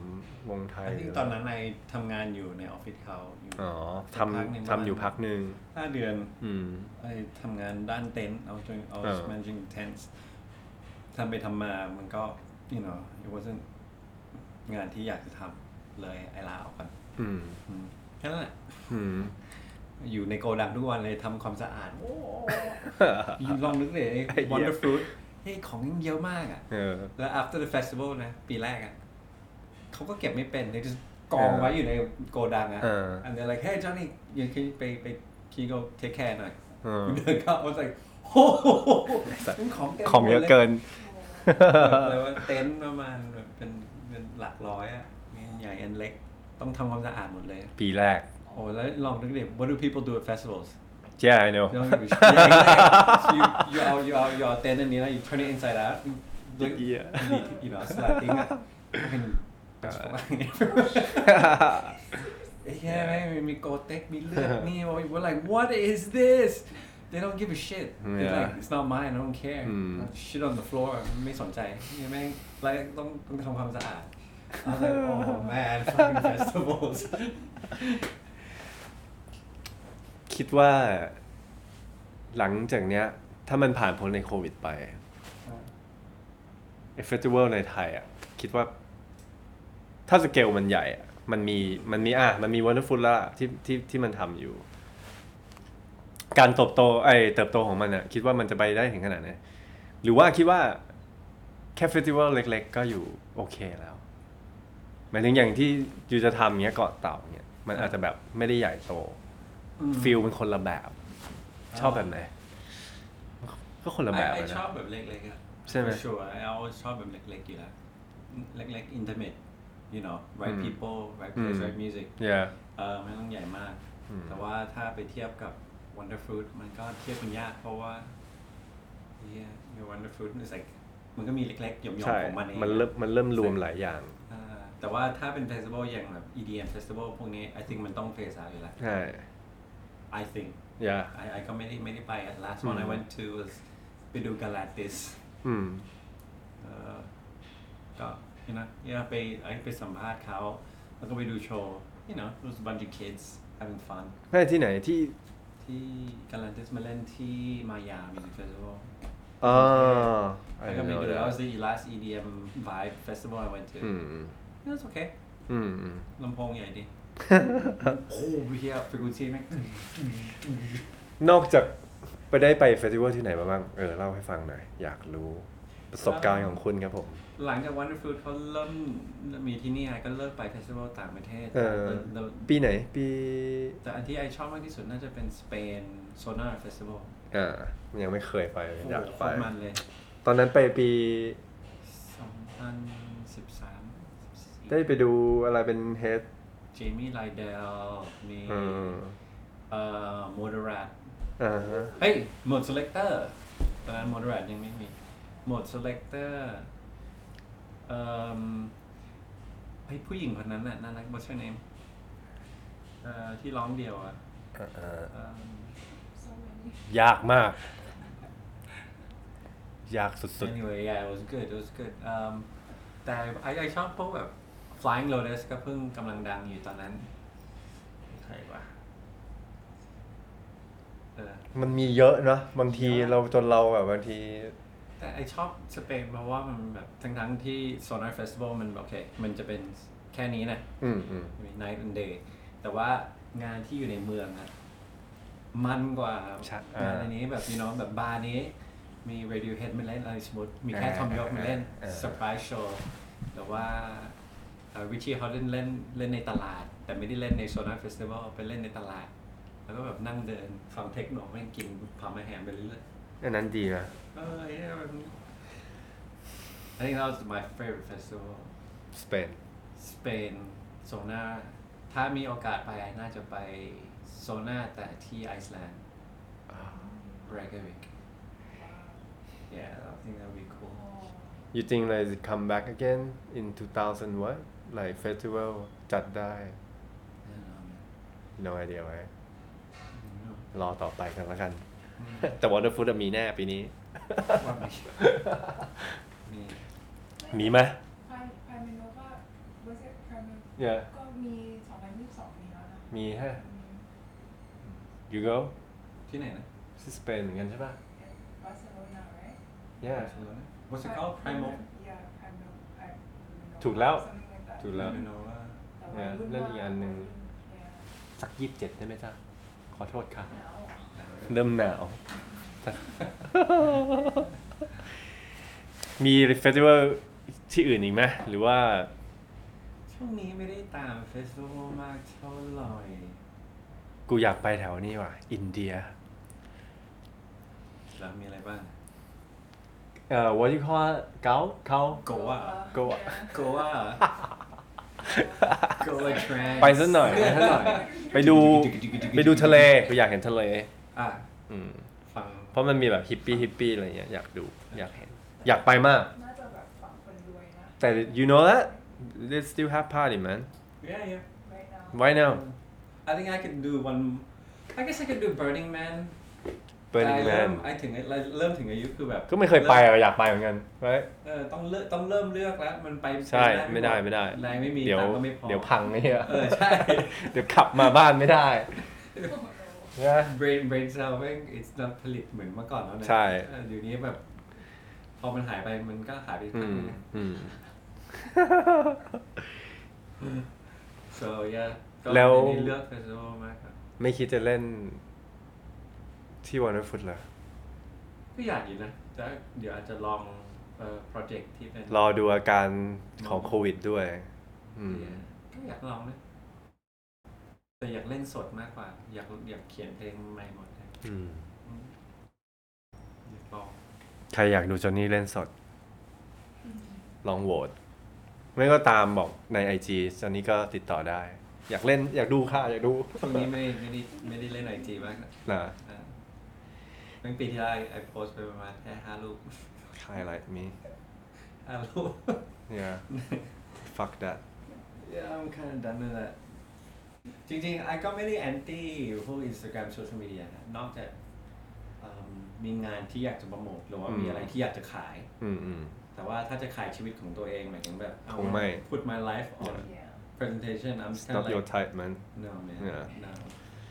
วงไทยไอ้ที่ตอนนั้นในทำงานอยู่ในออฟฟิศเขาอยู่อ๋อสักพักหนึ่งทำทำอยู่พักหนึ่งห้าเดือน อืมไอ้ทำงานด้านเต็นท์เอาจนเอาเออ managing tents ทำไปทำมามันก็ you know it wasn't งานที่อยากจะทำ เลยไอ้ลาออกกันอืมอืมแค่นั้นแหละอืมอยู่ในโกดังทุกวันเลยทำความสะอาดโอ้ลองนึกเลยไอ้ไอ้เหี้ย Wonder Fruit เฮ้ยของยังเยอะมากอะเออแล้ว after the festival นะ ปีแรกอะเขาก็เก็บไม่เป็นเลยกองไว้อยู่ในโกดังอะเออ and they're like hey Johnny ยังคิดไปไปคีโก take care หน่อยเออเดินเข้า I was like โอ้โหมันของเต็มของเยอะเกินเลยว่าเต็นท์ประมาณแบบเป็นเป็นหลักร้อยอะมี ใหญ่อันเล็ก ต้องทำความสะอาดหมดเลย ปีแรก โอ้แล้วลองนึกดิ what do people do at festivals yeah I know They don't give a shit. Yeah, exactly. So you you are you are you are เต็นท์อันนี้นะ you turn it inside out you look Yeah. you know สลัดทิ้งอะเป็นไอ้แค่ไม่งมีโกเต็กมีเลือดนี่ we're like what is this they don't give a shit they're Yeah. like it's not mine I don't care อืม shit on the floor ไม่สนใจนี่แม่งแล้วต้องต้องทำความสะอาด I was like oh man fucking festivals คิดว่า หลังจากเนี้ย ถ้ามันผ่านพ้นในโควิดไปไอ้ festival ในไทยอะ คิดว่า ถ้าสเกลมันใหญ่อะมันมีมันมีอะ มันมี Wonderfruit แล้วล่ะที่ที่ที่มันทำอยู่ การเติบโตไอ้เติบโตของมันอะ คิดว่ามันจะไปได้ถึงขนาดไหนหรือว่าคิดว่า แค่ festival เล็ก ๆ ก็อยู่โอเคแล้วห มายถึงอย่างที่ you จะทำเงี้ยเกาะเต่าเงี้ยมันอาจจะแบบไม่ได้ใหญ่โต feel เป็นคนละแบบ ชอบแบบไหนก็คนละแบบ I อะชอบแบบเล็กๆอะใช่ไหม For sure I always ชอบแบบเล็กๆอยู่แล้ว เล็กๆ intimate you know right อืม people right place อืม right music yeah เออไม่ต้องใหญ่มาก อืม แต่ว่าถ้าไปเทียบกับ Wonder Fruit มันก็เทียบกันยากเพราะว่า yeah your Wonder Fruit is like มันก็มีเล็กๆหย่อมใช่ๆของมันเองมันเริ่มมันเริ่มรวมหลายอย่างอ่า แต่ว่าถ้าเป็น festival อย่างแบบ EDM festival พวกนี้ I think มันต้อง phase out อยู่แล้ว ใช่ I think yeah I I ก็ไม่ได้ไม่ได้ไปอะ last one I อืม went to was ไปดู Galatis อืมเอ่อก็ you know yeah ไปไอไปสัมภาษณ์เขาแล้วก็ไปดูโชว์ you know it was a bunch of kids having fun ไม่ที่ไหนที่ที่กาลันติสมาเล่นที่มายา Music Festival อ๋อแล้วก็ไปดู that was the last EDM vibe festival I went to อืม it was okay อืมอืมลำโพงใหญ่ดี โอ้โหเฮียฟิกูซี่แม่งนอกจากไปได้ไปเฟสติวัลที่ไหนมาบ้าง เออ เล่าให้ฟังหน่อย อยากรู้ประสบการณ์ของคุณครับผม หลังจาก Wonder Fruit เขาเริ่มมีที่นี่ I ก็เลิกไป festival ต่างประเทศเออแต่ปีไหน ปี แต่อันที่ I ชอบมากที่สุดน่าจะเป็นสเปน Sónar festival อ่ายังไม่เคยไป อยากไปมันเลยตอนนั้นไปปี2013 ได้ไปดูอะไรเป็น head Jamie Lidell มีอืมเอ่อ Moderatอ่าฮะเฮ้ยโหมด selector ตอนนั้นโมเดรัตยังไม่มีโหมด selector เอ่อไอ้ผู้หญิงคนนั้นน่ะน่ารัก what's her name เอ่อที่ร้องเดียวอะอ่าอ่าเอิ่มยากมาก ยากสุด anyway yeah it was good it was good um แต่ไอไอชอบพวกแบบ flying lotus ก็เพิ่งกำลังดังอยู่ตอนนั้น ใครวะเออๆมันมีเยอะเนอะบางทีเราจนเราแบบบางที แต่ไอชอบสเปนเพราะว่ามันแบบทั้งทั้งๆที่ Sonar Festival มันโอเค มันจะเป็นแค่นี้นะ อืมอืม มี Night and Day แต่ว่างานที่อยู่ในเมืองอะมันกว่าใช่งานอันนี้แบบพี่น้องแบบบาร์นี้ มี Radiohead มาเล่นอะไรสมมติ มีแค่ทอมยอกมาเล่น อ่าเซอร์ไพรส์โชว์หรือว่า Richie เขาเล่นเล่นเล่นในตลาด แต่ไม่ได้เล่นใน Sónar festival ไปเล่นในตลาด แล้วก็แบบนั่งเดินฟังเทคโนไม่งกิน Parma ham ไปเรื่อยๆอันนั้นดีนะเออ yeah มัน I think that was my favorite festival สเปนสเปน Sónar ถ้ามีโอกาสไปน่าจะไป Sónar แต่ที่ไอซ์แลนด์ Reykjavik yeah I think that would be cool you think like it come back again in 2000 what like festival จัดได้แน่นอน no idea ไว้อืมรอต่อไปกันแล้วกัน แต่ Wonderfood อะมีแน่ปีนี้ ว่ามีมีมีไหมพายพายเมโนก็เวอร์เซพายเมโน Yeah ก็มี2022มีแล้วนะมีฮะอืม you go ที่ไหนนะที่สเปนเหมือนกันใช่ป่ะบาร์เซโลนา right yeah What's it called Primal yeah Primal Primal ถูกแล้ว something like that ถูกแล้วไม่รู้ว่าแต่ว่ารุ่นเล่นอีกอันหนึ่ง Yeah สักยี่สิบเจ็ดได้ไหมจ๊ะ ขอโทษค่ะหนาวอะ เริ่มหนาว มี festival ที่อื่นอีกไหมหรือว่า ช่วงนี้ไม่ได้ตาม festival มากเท่าไหร่กูอยากไปแถวนี้ว่ะ อินเดีย แล้วมีอะไรบ้าง เอ่อ what do you call it เกาเกา Goa Goa Goa Goa trance ไปสักหน่อยไปสักหน่อย ไปดูไปดูทะเลกูอยากเห็นทะเล อะอืมฟังเพราะมันมีแบบฮิปปี้ฮิปปี้อะไรเงี้ยอยากดูอยากเห็น อยากไปมาก น่าจะแบบฝั่งคนรวยนะ แต่ you know that they still have party man yeah yeah right now right now I think I could do one I guess I could do Burning Man Burning แต่เริ่ม Man ไอถึงเริ่มถึงอายุคือแบบก็ไม่เคยไปอะอยากไปเหมือนกัน right เออต้องเลือกต้องเริ่มเลือกแล้ว มันไปใช่ปไม่ได้ไม่ได้ แรงไม่มีเดี๋ยวตังค์ก็ไม่พอเดี๋ยวพังไอ้เหี้ยเออใช่ เดี๋ยวขับมาบ้านไม่ได้นะ brain brain cell แม่ง it's not ผลิตเหมือนเมื่อก่อนแล้วนะใช่ เออเดี๋ยวนี้แบบ พอมันหายไปมันก็หายไปอืทางมนึงนะ อืม so yeah ก็แล้วเดี๋ยนี้เลือก festival มากครับ ไม่คิดจะเล่น ที่ Wonderfruit เหรอก็อยากอยู่นะแต่เดี๋ยวอาจจะลองเอ่อ project ที่เป็นรอดูอาการของโควิดด้วย อืม ก็อยากลองนะแต่อยากเล่นสดมากกว่า อยากอยากเขียนเพลงใหม่หมดเลยอืมอืม อยากลองใครอยากดูจอห์นนี่เล่นสด ลองโหวตไม่ก็ตามบอกในไอจีจอห์นนี่ก็ติดต่อได้ อยากเล่นอยากดูค่ะ อยากดูช่วงนี้ไม่ได้ไม่ได้ไม่ได้เล่นไอจีมากนะนะ อ่าตั้งปีที่แล้วไอโพสไปประมาณแค่ห้ารูปใครอะไรมีห้ารูป yeah fuck that yeah I'm kind of done with that จริงๆไอก็ไม่ได้แอนตี้พวก Instagram โซเชียลมีเดียนะนอกจากเอิ่มมีงานที่อยากจะโปรโมทหรือว่าอืมมีอะไรที่อยากจะขาย อืมอืมแต่ว่าถ้าจะขายชีวิตของตัวเองหมายถึงแบบเอาคงไม่ put my life on yeah presentation I'm it's kind not of your like type man no man Yeah. no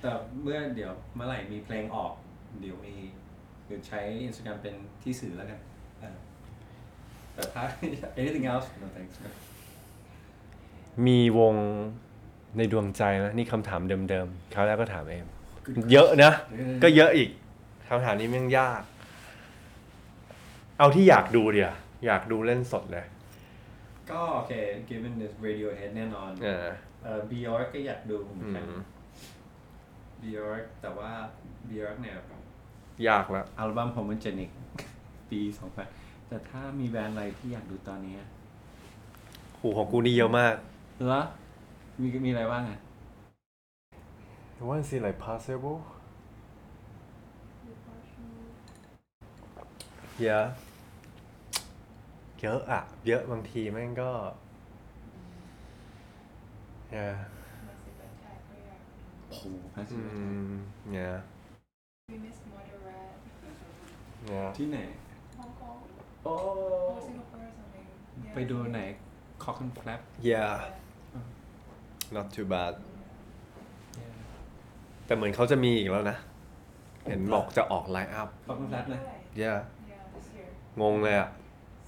แต่เมื่อเดี๋ยวเมื่อไหร่มีเพลงออก เดี๋ยวมี เดี๋ยวใช้ Instagram เป็นที่สื่อแล้วกันเออแต่ถ้า anything else no thanks มีวงในดวงใจไหมนี่คำถามเดิมๆคราวแรกก็ถามเอง เยอะนะ ก็เยอะอีกคำถามนี้แม่งยาก เอาที่อยากดูเดียวอยากดูเล่นสดเลย ก็โอเค given this Radiohead แน่นอนเออเอ่อ Bjork ก็อยากดูเหมือนอืกันม Bjork แต่ว่า Bjork เนี่ย ยากแล้วอัลบั้ม Homogenic ปี2000แต่ถ้ามีแบรนด์อะไรที่อยากดูตอนนี้หูของกูนี่เยอะมากเหรอมีมีอะไรบ้างอะ I want to see like possible yeah เยอะอะเยอะบางทีแม่งก็ yeah โอ้โห อืม yeah We miss Moderate yeah ที่ไหน Hong Kong โอ้ or Singapore or something Yeah, ไปดูไหน Cock and Flap yeah not too bad แต่เหมือนเขาจะมีอีกแล้วนะ เห็นบอกจะออกไลน์อัพ Cock and Flap นะ yeah Yeah this year งงเลยอะ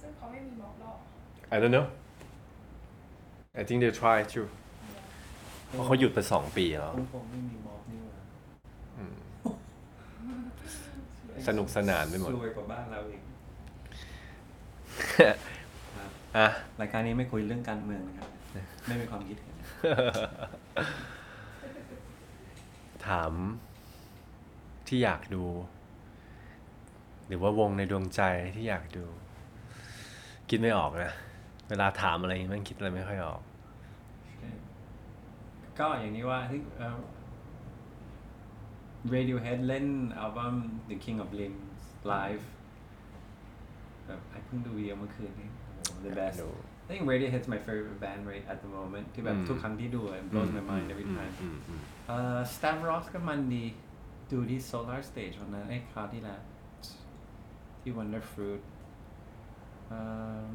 ซึ่งเขาไม่มีม็อกหรอก I don't know I think they try to เพราะเขาหยุดไปสองปีแล้วคงคงไม่มีม็อบนี่หว่าอืม สนุกสนานไปหมดรวยกว่าบ้านเราอีกอะรายการนี้ไม่คุยเรื่องการเมืองนะครับ ไม่มีความคิดเห็นถามที่อยากดู หรือว่าวงในดวงใจที่อยากดู คิดไม่ออกนะ เวลาถามอะไรอย่างงี้มันคิดอะไรไม่ค่อยออก ก็อย่างนี้ว่าที่เอ่อ Radiohead เล่นอัลบั้ม The King of Limbs live แบบไอ้เพิ่งดูวิดีโอเมื่อคืนนี้โอ้โห the best ดู I think Radiohead's my favorite band right at the moment ที่แบบอืมทุกครั้งที่ดูอะ it blows my mind every อืม time อืมอืมเอ่อ Stab Rock ก็มันดีดูที่ Solar Stage วันนั้นไอ้คราวที่แล้วที่ Wonder Fruit เอิ่ม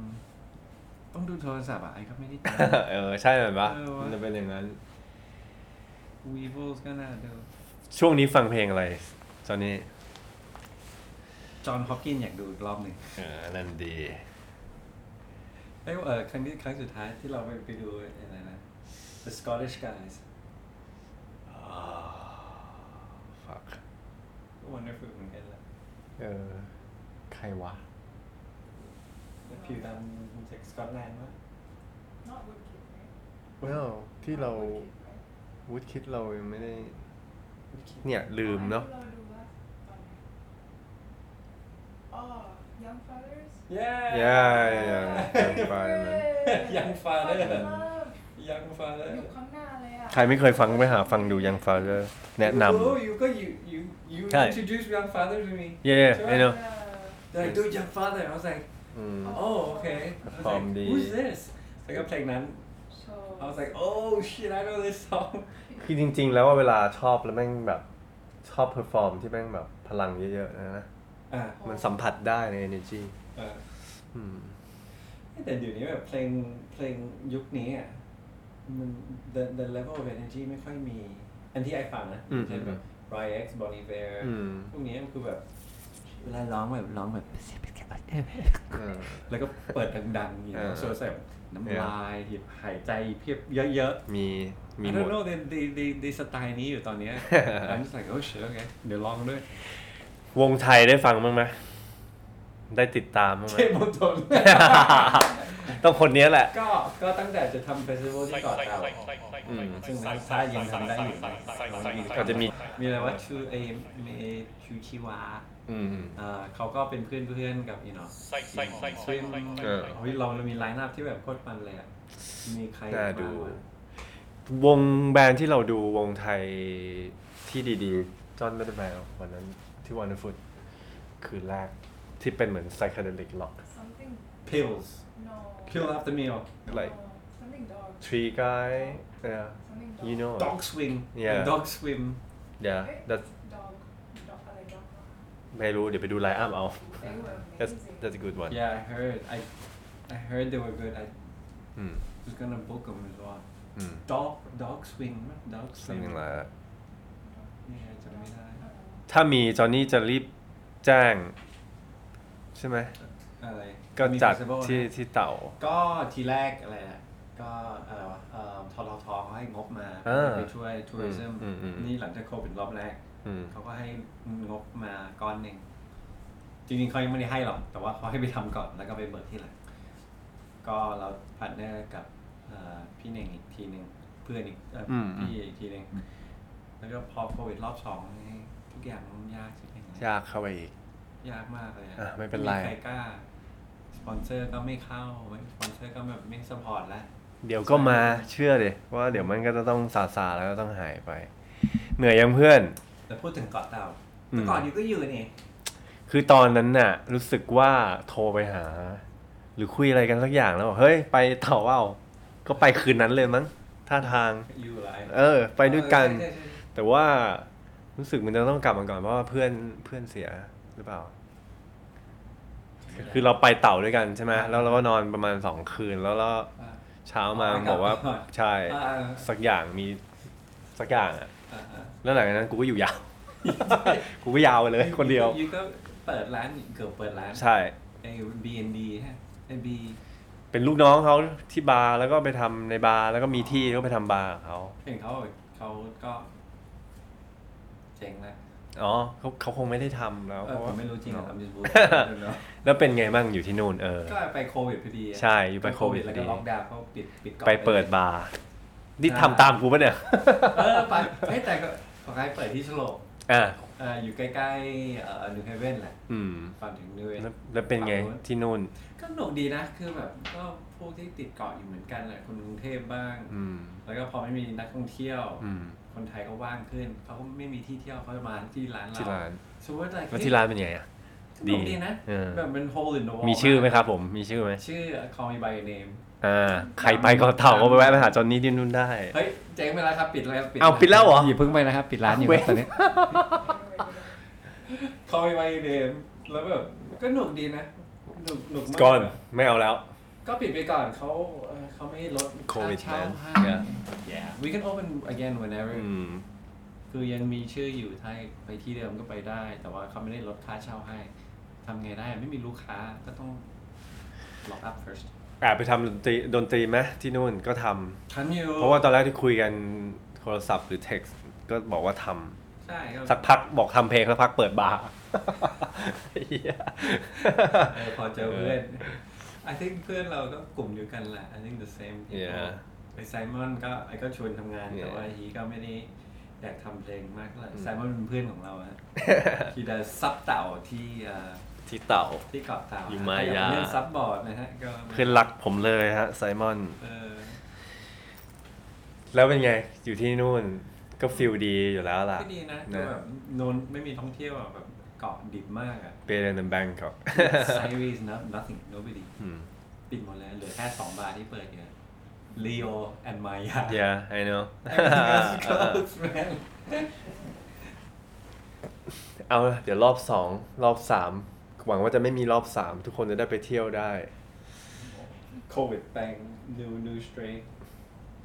ต้องดูโทรศัพท์อะไอ้ก็ไม่ได้เออ ใช่ไหมปะเออวะมันจะเป็นอย่างนั้นวีโวสก็น่าดู ช่วงนี้ฟังเพลงอะไรตอนนี้จอห์นฮอปกินอยากดูอีกรอบหนึ่งเออนั่นดีเอ้ยเออครั้งที่ครั้งสุดท้ายที่เราไปไปดูอะไรนะ The Scottish Guys ฟัก Wonderful เหมือนกันแหละเออ ใครวะ ผิวดำจากสกอตแลนด์วะ Not Woodkid, right? เว้าที่เรา Not Woodkid, right? วุฒคิดเรายังไม่ได้ เนี่ยลืมเนาะ Oh, I think เราดูว่าตอนไหน Oh, Young Fathers? Yeah Yeah, yeah, yeah. Young Father มัน Young Father Father Love Young Father อยู่ข้างหน้าเลยอะใครไม่เคยฟังไปหาฟังดูยังฟาเ e อร์แนะน โอ้ you ก็ you you you ใช่ introduce Young Fathers to me ำเย่ไอ้เนาะ They're like dude Young Fathers I was like อืม oh okay I was Perform like ดี who's this แล้วก็เพลงนั้น So I was like oh shit I know this song คือจริง ๆ แล้วว่าเวลาชอบแล้วแม่งแบบชอบ perform ที่แม่งแบบพลังเยอะๆนะนะอ่ามันสัมผัสได้ใน energy อ่าอืม แต่เดี๋ยวนี้แบบเพลงเพลงยุคนี้อะมัน the the level of energy ไม่ค่อยมี อันที่ไอฟังนะอืม เช่นแบบ r y x Bon Iver อืมพวกนี้มันคือแบบ เวลาร้องแบบร้องแบบ เออ แล้วก็เปิดดังๆอย่างเอเงี้อยโซเซฟ น้ำลายหยิบหายใจเพียบเยอะๆ มีมี I หม don't ด know ในในในในสไตล์นี้อยู่ตอนเนี้ย I'm just like oh shit okay เดี๋ยวลองด้วย วงไทยได้ฟังบ้างไหมได้ติดตามบ้างไหมเทพมณฑลต้องคนนี้แหละ ก็ก็ตั้งแต่จะทำ festival ที่เกาะเต่าอืมซึ่งนักท่ายังทำได้อยู่นะก็จะมีมีอะไรว่าชูเอเมชูชิวะ อืมเอ่อเขาก็เป็นเพื่อนเพื่อนๆกับอีเนาะซึ่งเออ เฮ้ยเราเรามี line-up ที่แบบโคตรมันเลยอะมีใครน่าดู บ้งวะวง band ที่เราดูวงไทยที่ดีๆ จอห์นไม่ได้ band วันนั้นที่ Wonderfruitคืนแรกที่เป็นเหมือน psychedelic rock something pills no pill after meal like no, something dog tree guy yeah something dog you know dog swing Yeah. dog swim yeah เอ๊ะ that's dog dog อะไร dog วะ ไม่รู้เดี๋ยวไปดูไลน์อัพเอา they were that's amazing that's a good one yeah I heard I I heard they were good I อืม was gonna book them as well อืม dog dog swing มั้ย dog swing something like that เนี่ยจำไม่ได้ถ้ามีจอห์นนี่จะรีบแจ้ง ใช่ไหม อะไรก็มี จัด festival ที่นะที่เต่า ก็ทีแรกอะไรนะก็อะไรวะเอ่อทททเขาให้งบมาอ่าไปช่วย tourism อืมอืมอืม นี่หลังจากโควิดรอบแรกอืม เขาก็ให้งบมาก้อนหนึ่งจริงๆเขายังไม่ได้ให้หรอก แต่ว่าเขาให้ไปทำก่อนแล้วก็ไปเบิกที่หลังก็เรา partner กับเอ่อพี่เน่งอีกทีหนึ่งเพื่อนอีกเอ่ออมพี่อีกทีหนึ่งแล้วก็พอโควิดรอบสองนี่ทุกอย่างมันยากจริงๆยากเข้าไปอีก ยากมากเลยอะอะไม่เป็นไรใครกล้าสปอนเซอร์ก็ไม่เข้าไม่สปอนเซอร์ก็แบบไม่ support แล้วเดี๋ยวก็มาเชื่อเลยว่าเดี๋ยวมันก็จะต้องซาซาๆแล้วก็ต้องหายไป เหนื่อยยังเพื่อน แต่พูดถึงเกาะเต่าอืมแต่ก่อนอยู่ก็อยู่นี่คือตอนนั้นน่ะ รู้สึกว่าโทรไปหา หรือคุยอะไรกันสักอย่างแล้วบอกเฮ้ยไปเต่าเปล่าก็ไปคืนนั้นเลยมั้งท่าทางอยู่อะไรเออ ไปด้วยกันใช่ใช่ใช่แต่ว่ารู้สึกมันจะต้องกลับมาก่อนเพราะว่าเพื่อนเพื่อนเสียหรือเปล่า คือเราไปเต่าด้วยกันใช่ไหมแล้วเราก็นอนประมาณสองคืนแล้วเราอ่าเช้ามาอ๋อบอกว่าไปกลับก่อนใช่อ่าสักอย่างมีสักอย่างอะอ่าอ่า แล้วหลังจากนั้นกูก็อยู่ยาว กูก็ยาวไปเลยคนเดียว ยูก็เปิดร้านเกือบเปิดร้านใช่ ไอ้ B&D ฮะไอ้ B เป็นลูกน้องเขาที่บาร์แล้วก็ไปทำในบาร์แล้วก็มีที่ก็ไปทำบาร์กับเขาเห็นเขาเขาก็เจ๋งนะอ๋อเขาเขาคงไม่ได้ทำแล้วเอเพอราะผว่ามไม่รู้จริงอะทำยูทูบแล้วเป็นไงบ้างอยู่ที่นู่นเออ ก็ไปโควิดพอดีอะใช่อยู่ไปโควิดพแล้วอดีก็ล็อกดาวน์เขาปิดปิดกาะไปเปิดบาร์นี่ทำตามกูปะเนี่ย เออไปเฮ้ยแต่ก็ ของใครเปิดที่สโลปอะเอ่ออยู่ใกล้ๆเอ่อนิวเฮเว่นแหละอืมก่อนถึงนิวเฮเว่น แล้วแล้วเป็นไงที่นู่น ก็หนุกดีนะ คือแบบก็พวกที่ติดเกาะอยู่เหมือนกันแหละ คนกรุงเทพบ้าง อืม แล้วก็พอไม่มีนักท่องเที่ยว อืม คนไทยก็ว่างขึ้น เขาก็ไม่มีที่เที่ยวเขาจะมาที่ร้านเราที่ร้านสมมติอะไรแล้วที่ร้านเป็นไงอะหนุกดีนะ เออ แบบเป็น hole in the wall มีชื่อไหมครับผม มีชื่อไหม ชื่อ call me by your name อ่าใครไปก็เถ่าก็ไปแวะไปหาจอนนี่ที่นู่นได้ เฮ้ยเจ๊งไปแล้วครับปิดแล้วเอาปิดแล้วเหรอ อย่าเพิ่งไปนะครับ ปิดร้านอยู่เว้ยตอนนี้ call me by your name แล้วแบบก็หนุกดีนะหนุกหนุกมาก ก่อนไม่เอาแล้ว ก็ปิดไปก่อนเขาเอ่อเขาไม่ลด Covid ค่าเช่า man ให้ Yeah yeah we can open again whenever อืม คือยังมีชื่ออยู่ถ้าไปที่เดิมก็ไปได้ แต่ว่าเขาไม่ได้ลดค่าเช่าให้ทำไงได้ไม่มีลูกค้าก็ต้อง lock up first แอบไปทำดนตรีดนตรีไหมที่นู่นก็ทำทำอยู่เพราะว่าตอนแรกที่คุยกันโทรศัพท์หรือ text ก็บอกว่าทำใช่ก็สักพักบอกทำเพลงสักพักเปิดบาร์ เหี้ย เออพอเจอเพื่อน I think เพื่อนเราก็กลุ่มเดียวกันแหละ I think the same people Yeah ไปไซมอนก็ไอก็ชวนทำงานแต่ Yeah ว่าฮีก็ไม่ได้อยากทำเพลงมากเท่าไหร่อืมไซมอนเป็นเพื่อนของเราอะhe จะซับเต่าที่เอ่อ ที่เต่า ที่เกาะเต่าอยู่มายา เล่น SUP board นะฮะก็เพื่อนรักผมเลยฮะไซมอน เออแล้วเป็นไง อยู่ที่นู่นก็ feel ดีอยู่แล้วล่ะ ก็ดีนะก็แบบโนนไม่มีท่องเที่ยวอะแบบเกาะดิบมากอะ Better than Bangkok ทรายรีนะ nothing nobody อืม ปิดหมดแล้วเหลือแค่สองบาร์ที่เปิดอยู่ Leo and Maya Yeah I know everything else is closed man เอาละเดี๋ยวรอบสองรอบสาม หวังว่าจะไม่มีรอบสามทุกคนจะได้ไปเที่ยวได้ COVID bang new new strain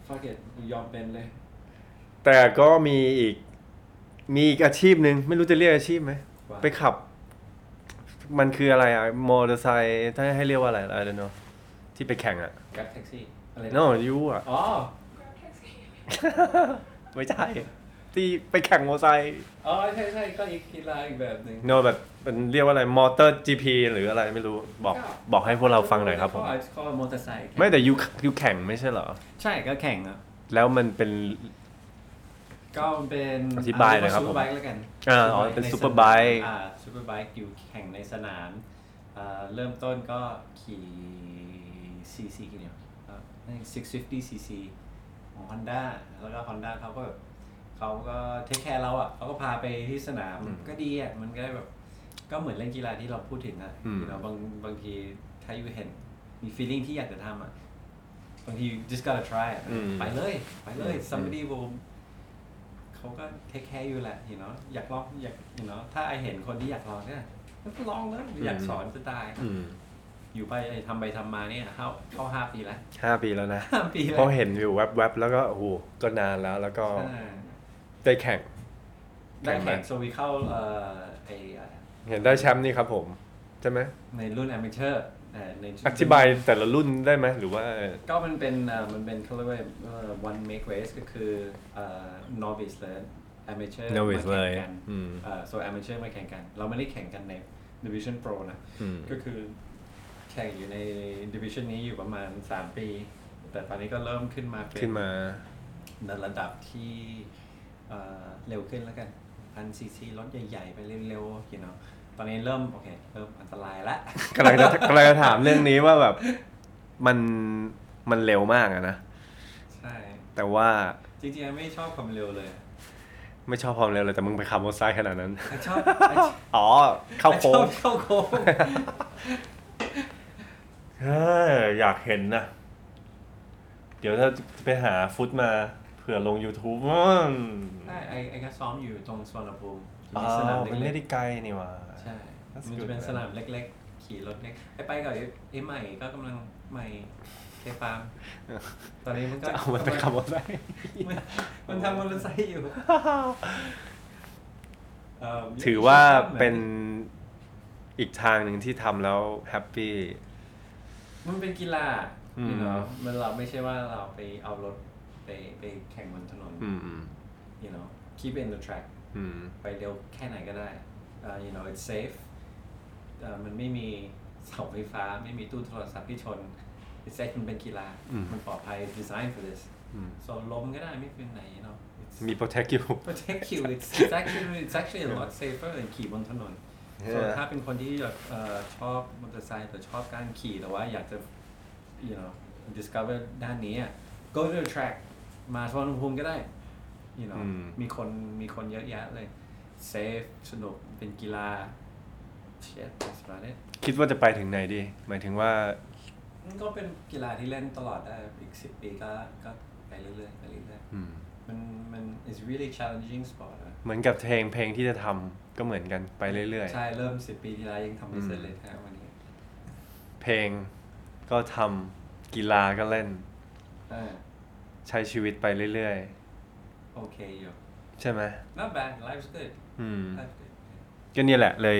fuck it ยอมเป็นเลย แต่ก็มีอีก มีอีกอาชีพหนึ่งไม่รู้จะเรียกอาชีพไหมว่าไปขับ มันคืออะไรอะมอเตอร์ไซค์ถ้าให้เรียกว่าอะไรอะไรเนาะที่ไปแข่งอะ Grab taxi อะไรนะ no ยูอะอ๋อ Grab taxi ไม่ใช่ ที่ไปแข่งมอเตอร์ไซค์อ๋อใช่ใช่ก็อีกกีฬาอีกแบบหนึ่ง no แบบมันเรียกว่าอะไรมอเตอร์ GP หรืออะไรไม่รู้บอกบอกให้พวกเราฟังหน่อยครับผมเขาเขามอเตอร์ไซค์ไม่แต่ you you แข่งไม่ใช่เหรอ ใช่ก็แข่งอะแล้วมันเป็น ก็เป็นอธิบายหน่อยครับ superbike แล้วกันอ่าอ๋อเป็นใน superbike อ่า superbike you แข่งในสนามอ่าเริ่มต้นก็ขี่ซีซีกี่เนี่ยอ่า650 cc ของ Honda แล้วก็ Honda เขาก็แบบ เขาก็ take care เราอะเขาก็พาไปที่สนามอืมก็ดีอะมันก็ได้แบบก็เหมือนเล่นกีฬาที่เราพูดถึงอะอืม you know บางบางทีถ้า you เห็นมี feeling ที่อยากจะทำอะบางที you just gotta try อะอืมไปเลย ไปเลย อืม somebody will เขาก็ take care you แหละ you know อยากลองอยาก you know ถ้า I เห็นคนที่อยากลองเนี่ยก็ลองเลยอยากสอนจะตาย อืมอยู่ไปไอ้ทำไปทำมาเนี่ยเข้าเข้าห้าปีแล้ว ห้าปีแล้วนะห้าปีเพแล้วราะเห็นอยู่แวบๆแล้วก็โอ้โหก็นานแล้วแล้วก็ใช่ ได้แข่ง ได้แข่แข่งงไหมโซวีเข้าเอ่อไอเอ่อเห็นได้แชมป์นี่ครับผม ใช่ไหมในรุ่น amateur เอ่อในอธิบายแต่ละรุ่นได้ไหมหรือว่า ก็มันเป็นเอ่อมันเป็นเขาเรียกว่าเอ่อ one make race ก็คือเอ่อ novice เลย amateur Novice มาแข่งเลยกันอืม เอ่อ so amateur มาแข่งกัน เราไม่ได้แข่งกันใน division pro นะ อืม ก็คือแข่งอยู่ใน division นี้อยู่ประมาณ 3 ปี แต่ตอนนี้ก็เริ่มขึ้นมาเป็นขึ้นมา ในระดับที่ เอ่อเร็วขึ้นแล้วกันพันซีซีรถใหญ่ ๆ ไปเร็วๆ you know ตอนนี้เริ่มโอเคเริ่มอันตรายละกำลังจะกำลังจะถามเรื่องนี้ว่าแบบมันมันเร็วมากอะนะใช่แต่ว่าจริงๆไม่ชอบความเร็วเลย ไม่ชอบความเร็วเลยแต่มึงไปขับมอเตอร์ไซค์ขนาดนั้น I ชอบ I อ๋อเข้าโค้ชองบเข้าโค้งเฮ้ยอยากเห็นนะเดี๋ยวถ้าไปหาฟุตมาเผื่อลง YouTube อืมใช่ไอไอก็ซ้อมอยู่ตรงสวนภูมิอ๋อมีสนามมันเล็ไม่กได้ไกลนี่หว่า ๆใช่ That's มันจะ good เป็น man สนามเล็กๆ ขี่รถเล็กไอไปกับไอ้ไอ้ใหม่ก็กำลังใหม่เคฟาร์มตอนนี้มันก็เอามันไปขับมอเตอร์ไซค์มันมันทำมอเตอร์ไซค์อยู่เอิ่มถือว่าเป็นอีกทางหนึ่งที่ทำแล้วแฮปปี้ มันเป็นกีฬาอืม you know มันเราไม่ใช่ว่าเราไปเอารถ ไปไปแข่งบนถนน อืมอืม you know keep it in the track อืม ไปเร็วแค่ไหนก็ได้อ่า you know it's safe อ่ามันไม่มีเสาไฟฟ้าไม่มีตู้โทรศัพท์ที่ชน it's safe มันเป็นกีฬา อืม มันปลอดภัย design for this อืม so ล้มก็ได้ไม่เป็นไร you know it's มี protect อยู่ protect you it's it's actually it's actually a lot safer than ขี่บนถนน so Yeah. ถ้าเป็นคนที่แบบเอ่อชอบมอเตอร์ไซค์หรือชอบการขี่แต่ว่าอยากจะ you know discover ด้านนี้อะ go to the track มาสวนภูมิก็ได้ you know อืม มีคนมีคนเยอะแยะเลย safe สนุกเป็นกีฬา shit that's about it คิดว่าจะไปถึงไหนดี หมายถึงว่า มันก็เป็นกีฬาที่เล่นตลอดได้อีกสิบปีก็ก็ไปเรื่อยๆไปเรื่อยอืม ๆมันมัน is really challenging sport อะเหมือนกับเพลงเพลงที่จะทำก็เหมือนกันไปเรื่อย ใช่เริ่มสิบปีที่แล้วยังทำไม่เสร็จเลยแค่วันนี้ๆ เพลงก็ทำกีฬาก็เล่น เออ ใช้ชีวิตไปเรื่อยโอเคอยู่ ๆ ใช่ไหม not bad life's good อืม life's good ก็เนี่ยแหละเลย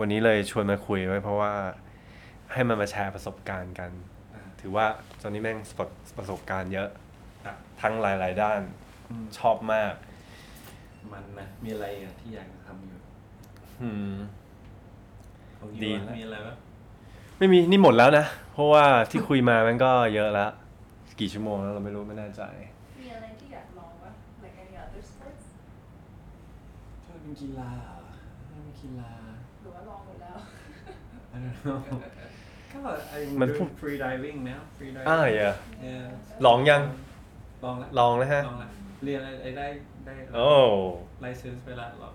วันนี้เลยชวนมาคุยไว้เพราะว่าให้มันมาแชร์ประสบการณ์กัน อ่า ถือว่าตอนนี้แม่งประประสบการณ์เยอะ ครับ ทั้งหลายๆ ด้านอืมชอบมาก มันนะ มีอะไรอะที่อยากจะทำอยู่อืม ของยูดี อะแล้วมีอะไรปะไม่มีนี่หมดแล้วนะ เพราะว่าที่คุยมามันก็เยอะแล้ว กี่ชั่วโมงแล้วเราไม่รู้ไม่แน่ใจ มีอะไรที่อยากลองปะ like any other sports ชอบเป็นกีฬาเหรอชอบเป็นกีฬา หรือว่าลองหมดแล้ว I don't know ก็ไอ้มันพูด free diving นะ free diving อ่าอย่า Yeah ลองยัง ลองแล้วลองนะฮะ ลองแล้วเรียนอะไรได้ได้โอ้ ไลเซนส์ไปละหรอก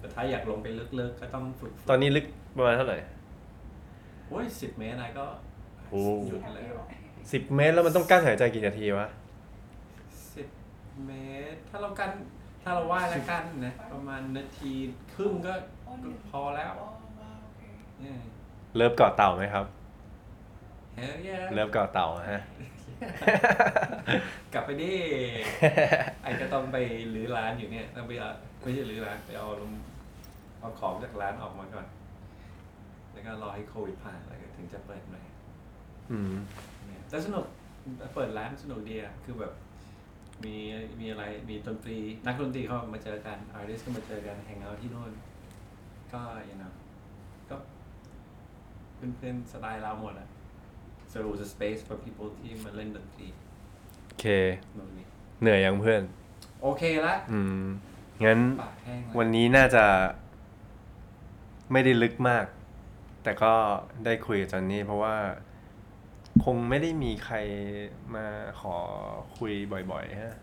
แต่ถ้าอยากลงไปลึกๆก็ต้องฝึกตอนนี้ลึกประมาณเท่าไหร่ โอ้ยสิบเมตรนายก็โอ้ หยุดแล้ว สิบเมตรแล้วมันต้องกั้นหายใจกี่นาทีวะสิบเมตร ถ้าเรากันถ้าเราว่ายแล้วกันนะ ประมาณนาทีครึ่งก็ก็พอแล้วอ๋อว้าวโอเคเนี่ยเลิฟเกาะเต่าไหมครับ เฮ้ยเลิฟเกาะเต่าฮะ กลับไปดิไอ้ก็ต้องไปรื้อร้านอยู่เนี่ยต้องไปเอาไม่ใช่รื้อร้านไปเอาลงเอาของจากร้านออกมาก่อน แล้วก็รอให้โควิดผ่านแล้วก็ถึงจะเปิดใหม่ อืมเนี่ยแต่สนุกเปิดร้านสนุกดีอะคือแบบ มีมีอะไรมีดนตรีนักดนตรีเขามาเจอกันอาร์ติสก็มาเจอกันแฮงเอาท์ที่นู่น ก็ยังไงก็เพื่อนๆสไตล์เราหมดอะ so it was a space for people ที่มาเล่นดนตรีโอเคสนุกดีเหนื่อยยังเพื่อน โอเคละอืม งั้น ปากแห้งละวันนี้น่าจะ ไม่ได้ลึกมาก แต่ก็ได้คุยกับจอนนี่เพราะว่า คงไม่ได้มีใครมาขอคุยบ่อยๆฮะ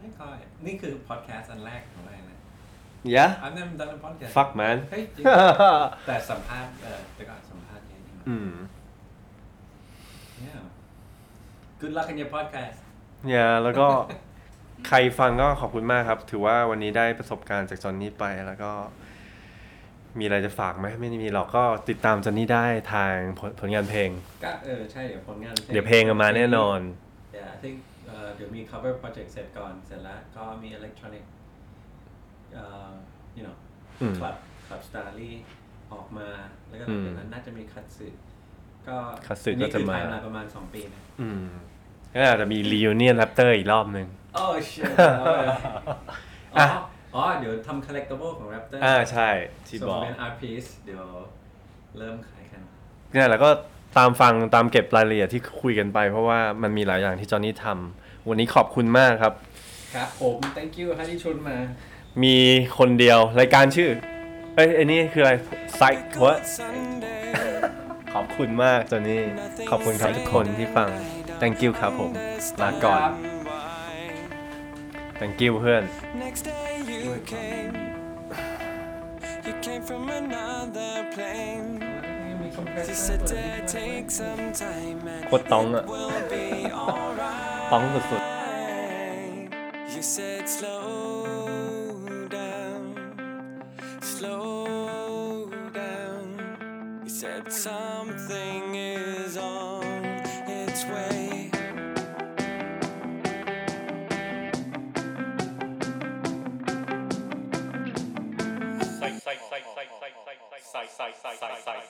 ไม่ค่อยนี่คือพอดแคสต์อันแรกของเรานะ Yeah I've never done a podcast fuck man เฮ้ยจริงแต่สัมภาษณ์เออแต่ก็สัมภาษณ์เยอะจริงอืม yeah good luck in your podcast อย่าแล้วก็ ใครฟังก็ขอบคุณมากครับ ถือว่าวันนี้ได้ประสบการณ์จากจอนนี่ไปแล้วก็ มีอะไรจะฝากไหมไม่ได้มีหรอกก็ติดตามจอนนี่ได้ทางผลผลงานเพลง ก็เออใช่เดี๋ยวผลงานเดี๋ยวเพลงมาแน่นอนเดี๋ยว I think เอ่อเดี๋ยวมี cover project เสร็จก่อนเสร็จแล้วก็มี electronic เอ่อ you know อืม club club starly ออกมาแล้วก็หอืลังมจากนั้นน่าจะมีคัตสึก็คัตสึอันนี้ก็จะมาคือไทำลน์ประมาณ 2 ปีนะอืมก็อาจจะมี reunion raptor อีกรอบหนึ่ง โอ้ shit อะอ๋ออ๋ อ เดี๋ยวทำ collectible ของ Raptor อ่าใช่ที่ส่บงอกเป็น art piece เดี๋ยวเริ่มขายกัน เนี่ยแล้วก็ตามฟังตามเก็บรายละเอียดที่คุยกันไป เพราะว่ามันมีหลายอย่างที่จอห์นนี่ทำวันนี้ขอบคุณมากครับ ครับผม thank you ครับที่ชวนมา มีคนเดียวรายการชื่อเอ้ยอันนี้คืออะไรไซค์วะ ขอบคุณมากจอห์นนี่ขอบคุณครับทุกคนที่ฟัง thank you ครับผมลาก่อน thank you เพื่อน Next day you came. You came from another plane. You said to take some time and โคตรต้องอะ we'll be alright. ต้องสุด You said slow down, slow down. You said something Psych, psych, psych, psych, psych,